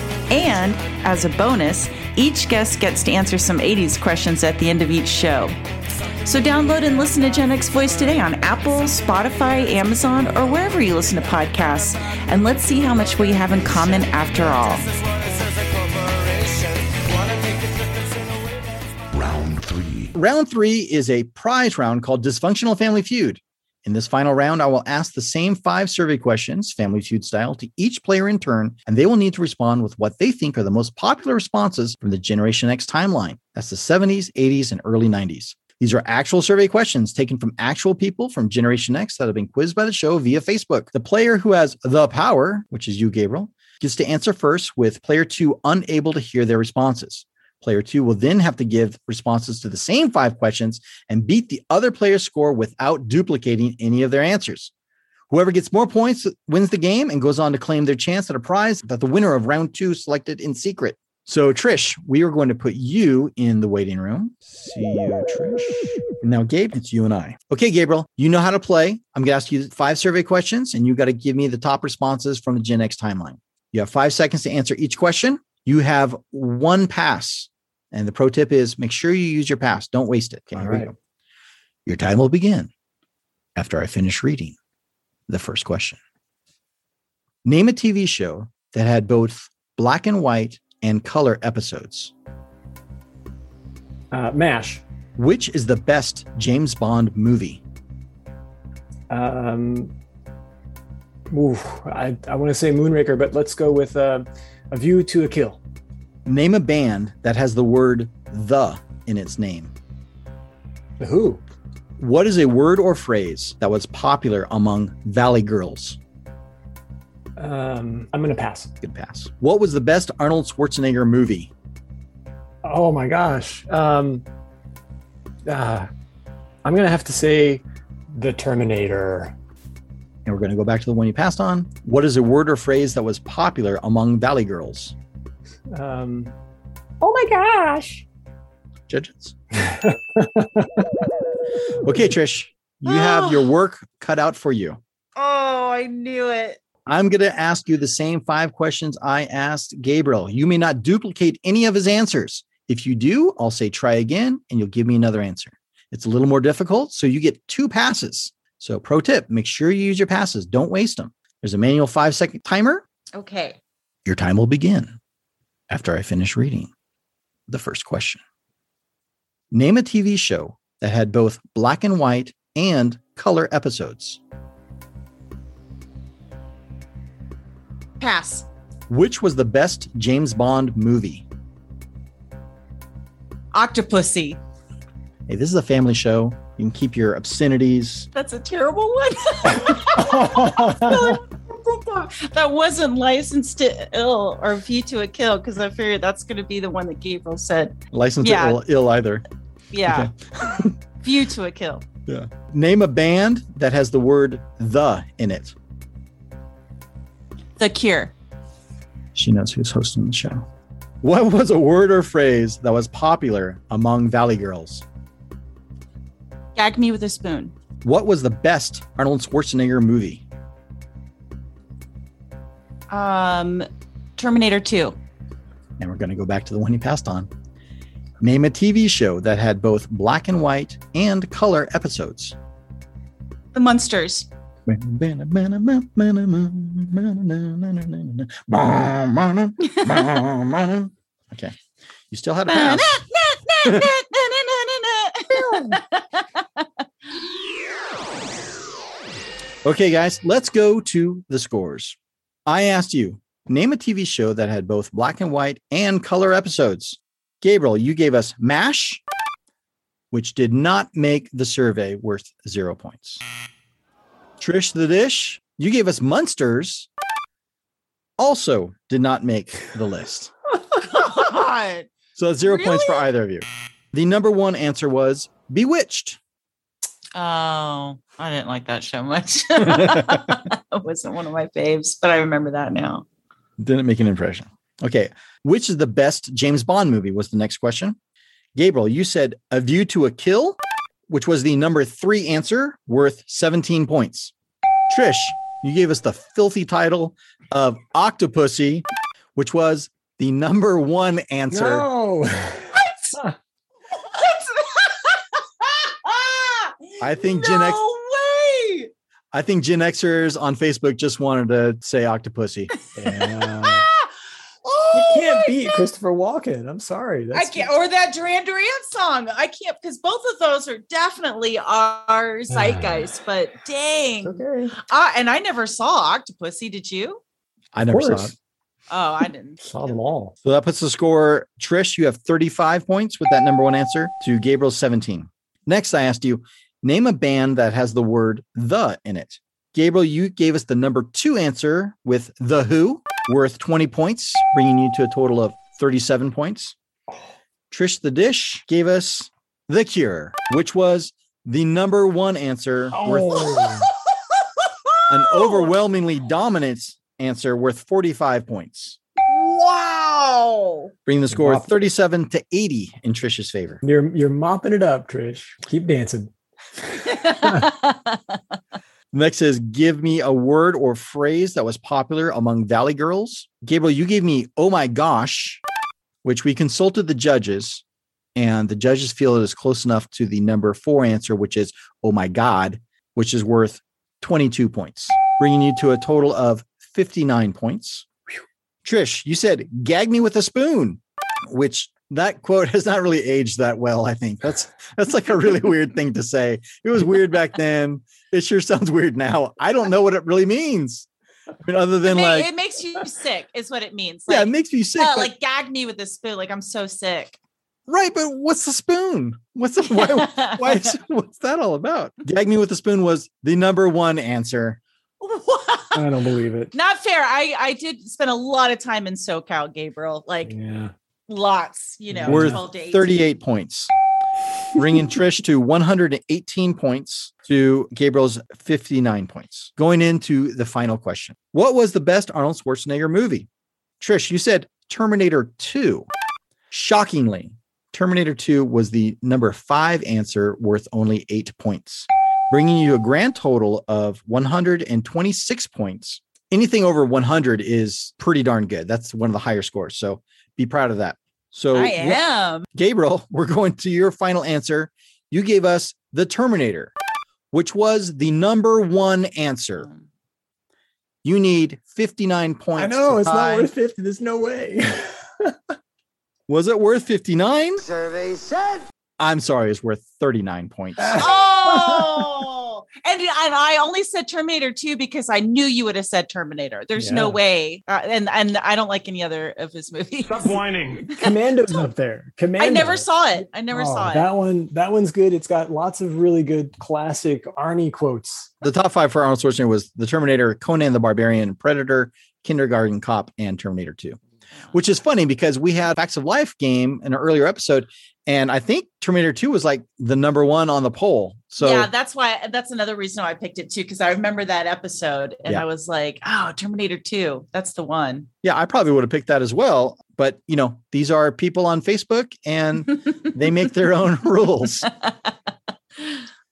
And, as a bonus, each guest gets to answer some 80s questions at the end of each show. So download and listen to Gen X Voice today on Apple, Spotify, Amazon, or wherever you listen to podcasts. And let's see how much we have in common after all. Round three. Round three is a prize round called Dysfunctional Family Feud. In this final round, I will ask the same five survey questions, Family Feud style, to each player in turn, and they will need to respond with what they think are the most popular responses from the Generation X timeline. That's the 70s, 80s, and early 90s. These are actual survey questions taken from actual people from Generation X that have been quizzed by the show via Facebook. The player who has the power, which is you, Gabriel, gets to answer first with player two unable to hear their responses. Player two will then have to give responses to the same five questions and beat the other player's score without duplicating any of their answers. Whoever gets more points wins the game and goes on to claim their chance at a prize that the winner of round two selected in secret. So, Trish, we are going to put you in the waiting room. See you, Trish. Now, Gabe, it's you and I. Okay, Gabriel, you know how to play. I'm going to ask you five survey questions, and you got to give me the top responses from the Gen X timeline. You have five seconds to answer each question. You have one pass. And the pro tip is make sure you use your pass. Don't waste it. Okay, All here we go. Your time will begin after I finish reading the first question. Name a TV show that had both black and white and color episodes. Uh, MASH. Which is the best James Bond movie? Um, oof, I, I want to say Moonraker, but let's go with uh, A View to a Kill. Name a band that has the word the in its name. The Who. What is a word or phrase that was popular among Valley Girls? Um, I'm going to pass. Good pass. What was the best Arnold Schwarzenegger movie? Oh my gosh. Um, uh, I'm going to have to say The Terminator. And we're going to go back to the one you passed on. What is a word or phrase that was popular among Valley Girls? Um, oh my gosh. Judges. okay, Trish, you have your [sighs] work cut out for you. Oh, I knew it. I'm going to ask you the same five questions I asked Gabriel. You may not duplicate any of his answers. If you do, I'll say try again and you'll give me another answer. It's a little more difficult, so you get two passes. So, pro tip make sure you use your passes, don't waste them. There's a manual five second timer. Okay. Your time will begin after I finish reading the first question. Name a TV show that had both black and white and color episodes. Pass. Which was the best James Bond movie? Octopussy. Hey, this is a family show. You can keep your obscenities. That's a terrible one. [laughs] [laughs] [laughs] [laughs] that wasn't licensed to ill or view to a kill because I figured that's going to be the one that Gabriel said. Licensed Yeah. to ill, ill either. Yeah. [laughs] view to a kill. Yeah. Name a band that has the word the in it. The Cure. She knows who's hosting the show. What was a word or phrase that was popular among Valley Girls? Gag me with a spoon. What was the best Arnold Schwarzenegger movie? Um, Terminator 2. And we're going to go back to the one he passed on. Name a TV show that had both black and white and color episodes. The Munsters. [laughs] Okay. You still had a pass. [laughs] Okay, guys, let's go to the scores. I asked you, name a TV show that had both black and white and color episodes. Gabriel, you gave us MASH, which did not make the survey worth zero points. Trish the Dish, you gave us Munsters, also did not make the list. [laughs] Oh God. So that's zero points for either of you. The number one answer was Bewitched. Oh, I didn't like that show much. [laughs] [laughs] it wasn't one of my faves, but I remember that now. Didn't make an impression. Okay. Which is the best James Bond movie? Was the next question. Gabriel, you said A View to a Kill, which was the number three answer, worth 17 points. Trish, you gave us the filthy title of Octopussy, which was the number one answer. No. [laughs] I think Gen X. way. I think Gen Xers on Facebook just wanted to say Octopussy. [laughs] you can't beat Christopher Walken. I'm sorry. I can't, or that Duran Duran song. I can't because both of those are definitely our [sighs] zeitgeist. but dang, okay. Uh, and I never saw Octopussy. Did you? I never saw it. Oh, I didn't. [laughs] Saw them all. So that puts the score. Trish, you have 35 points with that number one answer to Gabriel's 17. Next, I asked you, name a band that has the word the in it. Gabriel, you gave us the number two answer with The Who, worth 20 points, bringing you to a total of 37 points. Trish the Dish gave us The Cure, which was the number one answer, worth Oh. an overwhelmingly dominant answer worth 45 points, Wow. bringing the score 37 to 80 in Trish's favor. You're you're mopping it up, Trish. Keep dancing. [laughs] Next is give me a word or phrase that was popular among Valley girls. Gabriel, you gave me oh my gosh, which we consulted the judges, and the judges feel it is close enough to the number four answer, which is oh my God, which is worth 22 points, bringing you to a total of 59 points. Trish, you said gag me with a spoon, which that quote has not really aged that well. I think that's that's like a really [laughs] weird thing to say. It was weird back then. It sure sounds weird now. I don't know what it really means. I mean, other than Ma- like, it makes you sick, is what it means. yeah, it makes me sick. uh, but- like gag me with a spoon. Like I'm so sick. right, but what's the spoon? What's the why, why is- [laughs] what's that all about? Gag me with a spoon was the number one answer. I don't believe it. Not fair. I I did spend a lot of time in SoCal, Gabriel. Like Yeah. Lots. You know, worth 12 to 38 points, bringing Trish to 118 points to Gabriel's 59 points. Going into the final question What was the best Arnold Schwarzenegger movie? Trish, you said Terminator 2. Shockingly, Terminator 2 was the number five answer worth only eight points, bringing you a grand total of 126 points. Anything over 100 is pretty darn good. That's one of the higher scores. So be proud of that. So I am. Gabriel, [laughs] we're going to your final answer. You gave us the Terminator, which was the number one answer. Hmm. You need 59 points. I know it's tie. not worth 50. There's no way. [laughs] Was it worth 59? Survey said. I'm sorry, it's worth 39 points. [laughs] Oh, and, and I only said Terminator 2 because I knew you would have said Terminator. There's no way. Uh, and and I don't like any other of his movies. Stop whining. [laughs] Commando's up there. Commando. I never saw it. I never Oh, saw it. That one, that one's good. It's got lots of really good classic Arnie quotes. The top five for Arnold Schwarzenegger was The Terminator, Conan the Barbarian, Predator, Kindergarten Cop, and Terminator 2. Which is funny because we had Facts of Life game in an earlier episode, and I think Terminator 2 was like the number one on the poll. So yeah, that's why that's another reason why I picked it too, because I remember that episode and Yeah. I was like, oh, Terminator 2, that's the one. yeah, I probably would have picked that as well. But you know, these are people on Facebook and they [laughs] make their own [laughs] rules. [laughs]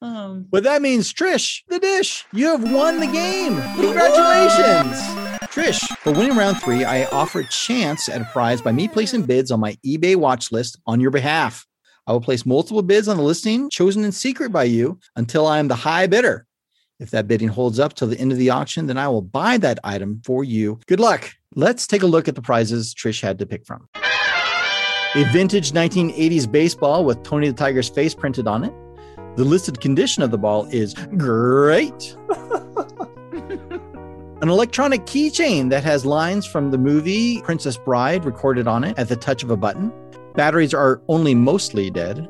Um, But that means Trish, the dish, you have won the game. Congratulations. Trish, for winning round three, I offer a chance at a prize by me placing bids on my eBay watch list on your behalf. I will place multiple bids on the listing chosen in secret by you until I am the high bidder. If that bidding holds up till the end of the auction, then I will buy that item for you. Good luck. Let's take a look at the prizes Trish had to pick from. A vintage 1980s baseball with Tony the Tiger's face printed on it. The listed condition of the ball is great. [laughs] An electronic keychain that has lines from the movie Princess Bride recorded on it at the touch of a button. Batteries are only mostly dead.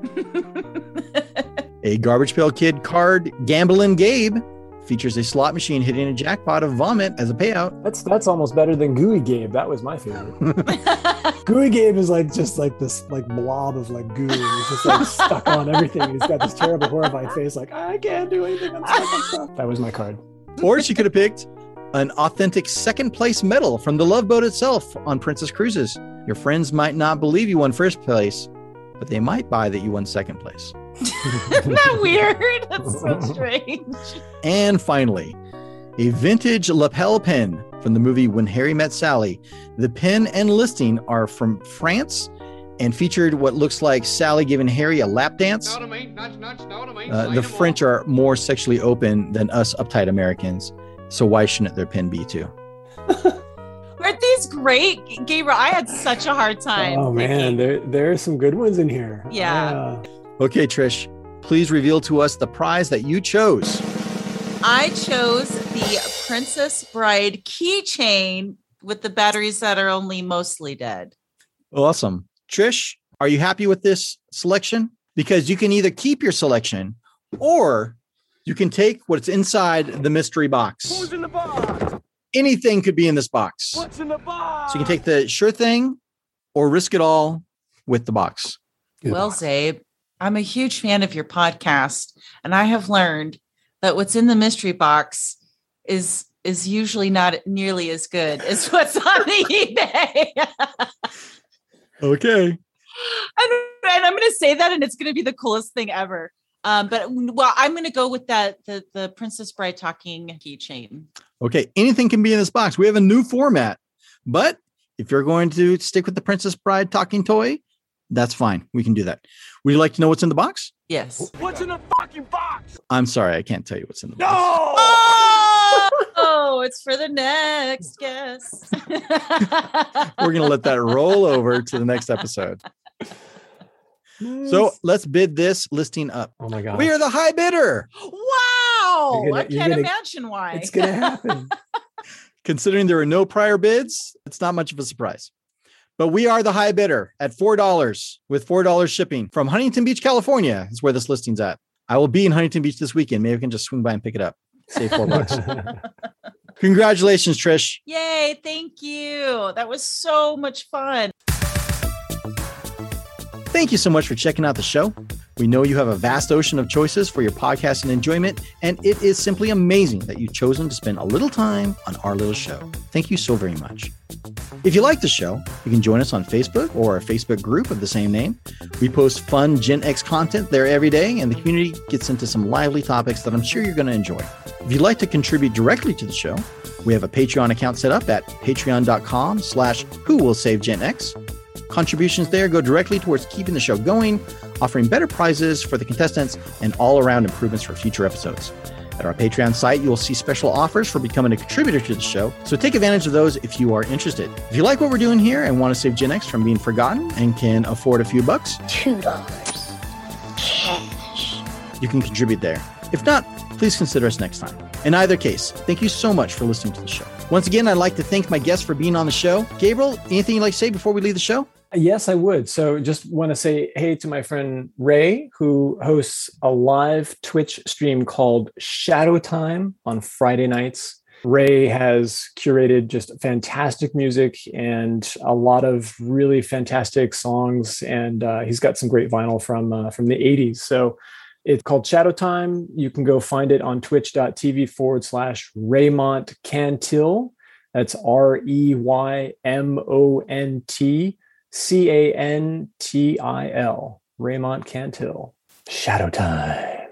[laughs] a Garbage Pail Kid card, Gamblin' Gabe, features a slot machine hitting a jackpot of vomit as a payout. That's that's almost better than Gooey Gabe. That was my favorite. [laughs] Gooey Gabe is like just like this like blob of like goo. and He's just like stuck on everything. He's got this terrible horrified face, like I can't do anything. I'm stuck on stuff. That was my card. or she could have picked an authentic second place medal from the Love Boat itself on Princess Cruises. Your friends might not believe you won first place, but they might buy that you won second place. [laughs] [laughs] Isn't that weird? That's so [laughs] strange. And finally, a vintage lapel pin from the movie When Harry Met Sally. The pin and listing are from France and featured what looks like Sally giving Harry a lap dance. Uh, the French are more sexually open than us uptight Americans, so why shouldn't their pin be too? [laughs] Aren't these great, Gabriel? I had such a hard time. Oh man, there there are some good ones in here. Yeah. Okay, Trish, please reveal to us the prize that you chose. I chose the Princess Bride keychain with the batteries that are only mostly dead. Awesome. Trish, are you happy with this selection? Because you can either keep your selection or you can take what's inside the mystery box. Who's in the box? Anything could be in this box. What's in the box? So you can take the sure thing or risk it all with the box. Well, Zabe, I'm a huge fan of your podcast, and I have learned that what's in the mystery box is is usually not nearly as good as [laughs] what's on the eBay. Okay. [laughs] and, and I'm going to say that, and it's going to be the coolest thing ever. Um, but well, I'm going to go with that the the Princess Bride talking keychain. Okay. Anything can be in this box. We have a new format, but if you're going to stick with the Princess Bride talking toy, that's fine. We can do that. Would you like to know what's in the box? Yes. What's in the fucking box? I'm sorry, I can't tell you what's in the box. Oh, oh, [laughs] it's for the next guest. [laughs] We're going to let that roll over to the next episode. So let's bid this listing up. Oh my god. We are the high bidder. wow, gonna- I can't gonna- imagine why. It's gonna happen. [laughs] Considering there are no prior bids, it's not much of a surprise. But we are the high bidder at $4 with $4 shipping from Huntington Beach, California, is where this listing's at. I will be in Huntington Beach this weekend. Maybe I can just swing by and pick it up. Save four bucks. [laughs] Congratulations, Trish. Yay, thank you. That was so much fun. Thank you so much for checking out the show. We know you have a vast ocean of choices for your podcasting enjoyment, and it is simply amazing that you've chosen to spend a little time on our little show. Thank you so very much. If you like the show, you can join us on Facebook or our Facebook group of the same name. We post fun Gen X content there every day, and the community gets into some lively topics that I'm sure you're going to enjoy. If you'd like to contribute directly to the show, we have a Patreon account set up at patreon.com slash who will save Gen X. Contributions there go directly towards keeping the show going, offering better prizes for the contestants, and all around improvements for future episodes. At our Patreon site, you will see special offers for becoming a contributor to the show, so take advantage of those if you are interested. If you like what we're doing here and want to save Gen X from being forgotten and can afford a few bucks, Two dollars. Cash. you can contribute there. If not, please consider us next time. In either case, thank you so much for listening to the show. Once again, I'd like to thank my guests for being on the show. Gabriel, anything you'd like to say before we leave the show? Yes, I would. So just want to say hey to my friend Ray, who hosts a live Twitch stream called Shadow Time on Friday nights. Ray has curated just fantastic music and a lot of really fantastic songs, and uh, he's got some great vinyl from uh, from the '80s. So it's called Shadow Time. You can go find it on twitch.tv forward slash Reymont Cantil. That's R E Y M O N T C A N T I L. Reymont Cantil. Shadow Time.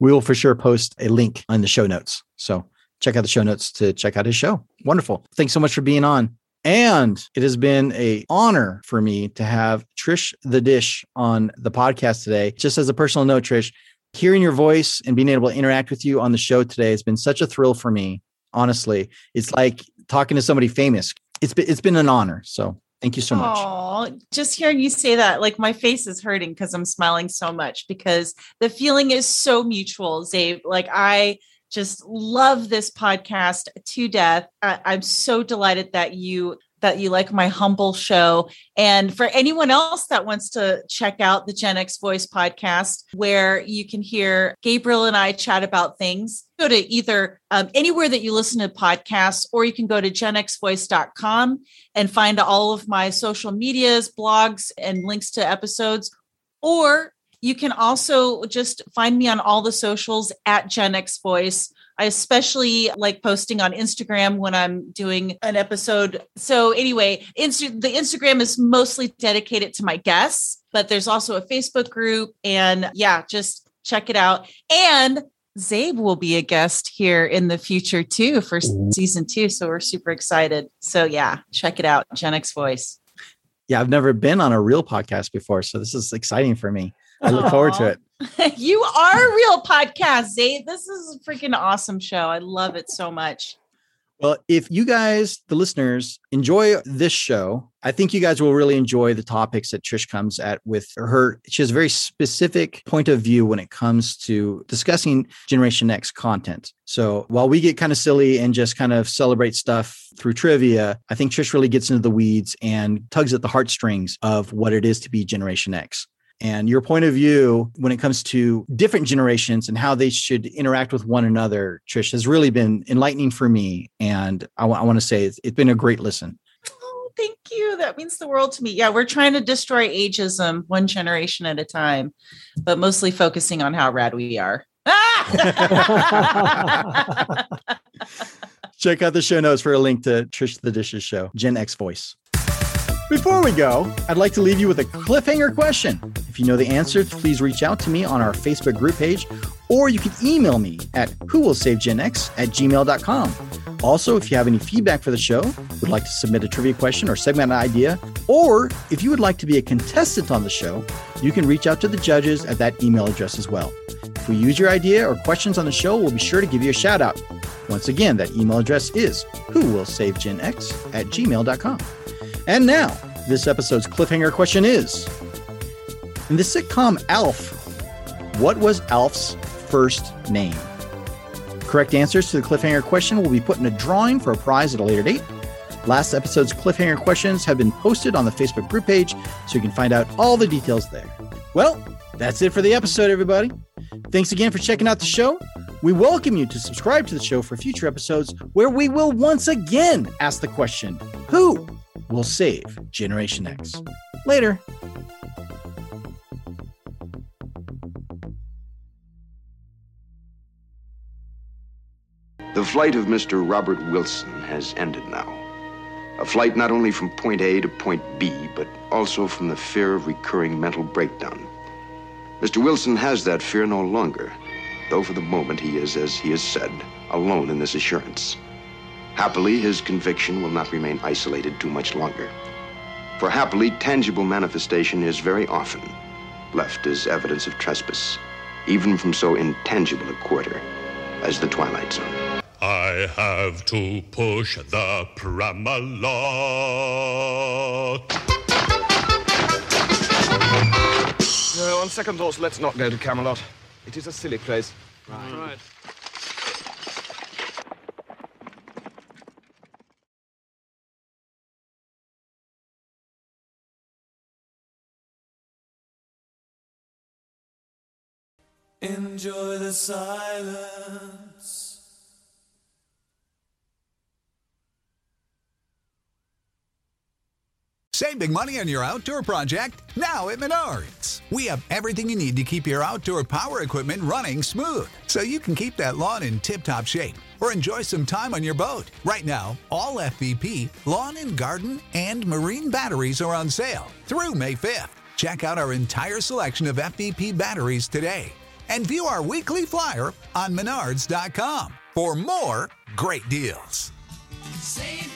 We will for sure post a link on the show notes. So check out the show notes to check out his show. Wonderful. Thanks so much for being on. And it has been a honor for me to have Trish the Dish on the podcast today. Just as a personal note, Trish, hearing your voice and being able to interact with you on the show today has been such a thrill for me. Honestly, it's like talking to somebody famous. It's been it's been an honor. So thank you so much. Oh, just hearing you say that, like my face is hurting because I'm smiling so much because the feeling is so mutual, Zabe. Like I just love this podcast to death. I, I'm so delighted that you that you like my humble show. And for anyone else that wants to check out the Gen X Voice podcast, where you can hear Gabriel and I chat about things, go to either um, anywhere that you listen to podcasts, or you can go to genxvoice.com and find all of my social medias, blogs, and links to episodes. Or you can also just find me on all the socials at Gen X Voice. I especially like posting on Instagram when I'm doing an episode. So anyway, Insta- the Instagram is mostly dedicated to my guests, but there's also a Facebook group and yeah, just check it out. And Zabe will be a guest here in the future too for mm-hmm. season two. So we're super excited. So yeah, check it out. Gen X Voice. Yeah, I've never been on a real podcast before, so this is exciting for me. I look forward to it. [laughs] you are a real podcast, Zay. This is a freaking awesome show. I love it so much. Well, if you guys, the listeners, enjoy this show, I think you guys will really enjoy the topics that Trish comes at with her. She has a very specific point of view when it comes to discussing Generation X content. So while we get kind of silly and just kind of celebrate stuff through trivia, I think Trish really gets into the weeds and tugs at the heartstrings of what it is to be Generation X and your point of view when it comes to different generations and how they should interact with one another, Trish, has really been enlightening for me. And I, w- I want to say it's, it's been a great listen. Oh, thank you. That means the world to me. Yeah, we're trying to destroy ageism one generation at a time, but mostly focusing on how rad we are. [laughs] [laughs] Check out the show notes for a link to Trish the Dishes show, Gen X Voice. Before we go, I'd like to leave you with a cliffhanger question. If you know the answer, please reach out to me on our Facebook group page, or you can email me at whowillsavegenx at gmail.com. Also, if you have any feedback for the show, would like to submit a trivia question or segment idea, or if you would like to be a contestant on the show, you can reach out to the judges at that email address as well. If we use your idea or questions on the show, we'll be sure to give you a shout out. Once again, that email address is whowillsavegenx at gmail.com. And now, this episode's cliffhanger question is In the sitcom Alf, what was Alf's first name? Correct answers to the cliffhanger question will be put in a drawing for a prize at a later date. Last episode's cliffhanger questions have been posted on the Facebook group page, so you can find out all the details there. Well, that's it for the episode, everybody. Thanks again for checking out the show. We welcome you to subscribe to the show for future episodes where we will once again ask the question Who will save Generation X? Later. The flight of Mr. Robert Wilson has ended now. A flight not only from point A to point B, but also from the fear of recurring mental breakdown. Mr. Wilson has that fear no longer, though for the moment he is, as he has said, alone in this assurance. Happily, his conviction will not remain isolated too much longer. For happily, tangible manifestation is very often left as evidence of trespass, even from so intangible a quarter as the Twilight Zone. I have to push the Pramalot. Uh, no, on second thoughts, let's not go to Camelot. It is a silly place. Right. right. Enjoy the silence. Save big money on your outdoor project now at Menards. We have everything you need to keep your outdoor power equipment running smooth so you can keep that lawn in tip top shape or enjoy some time on your boat. Right now, all FVP, lawn and garden, and marine batteries are on sale through May 5th. Check out our entire selection of FVP batteries today and view our weekly flyer on menards.com for more great deals. Save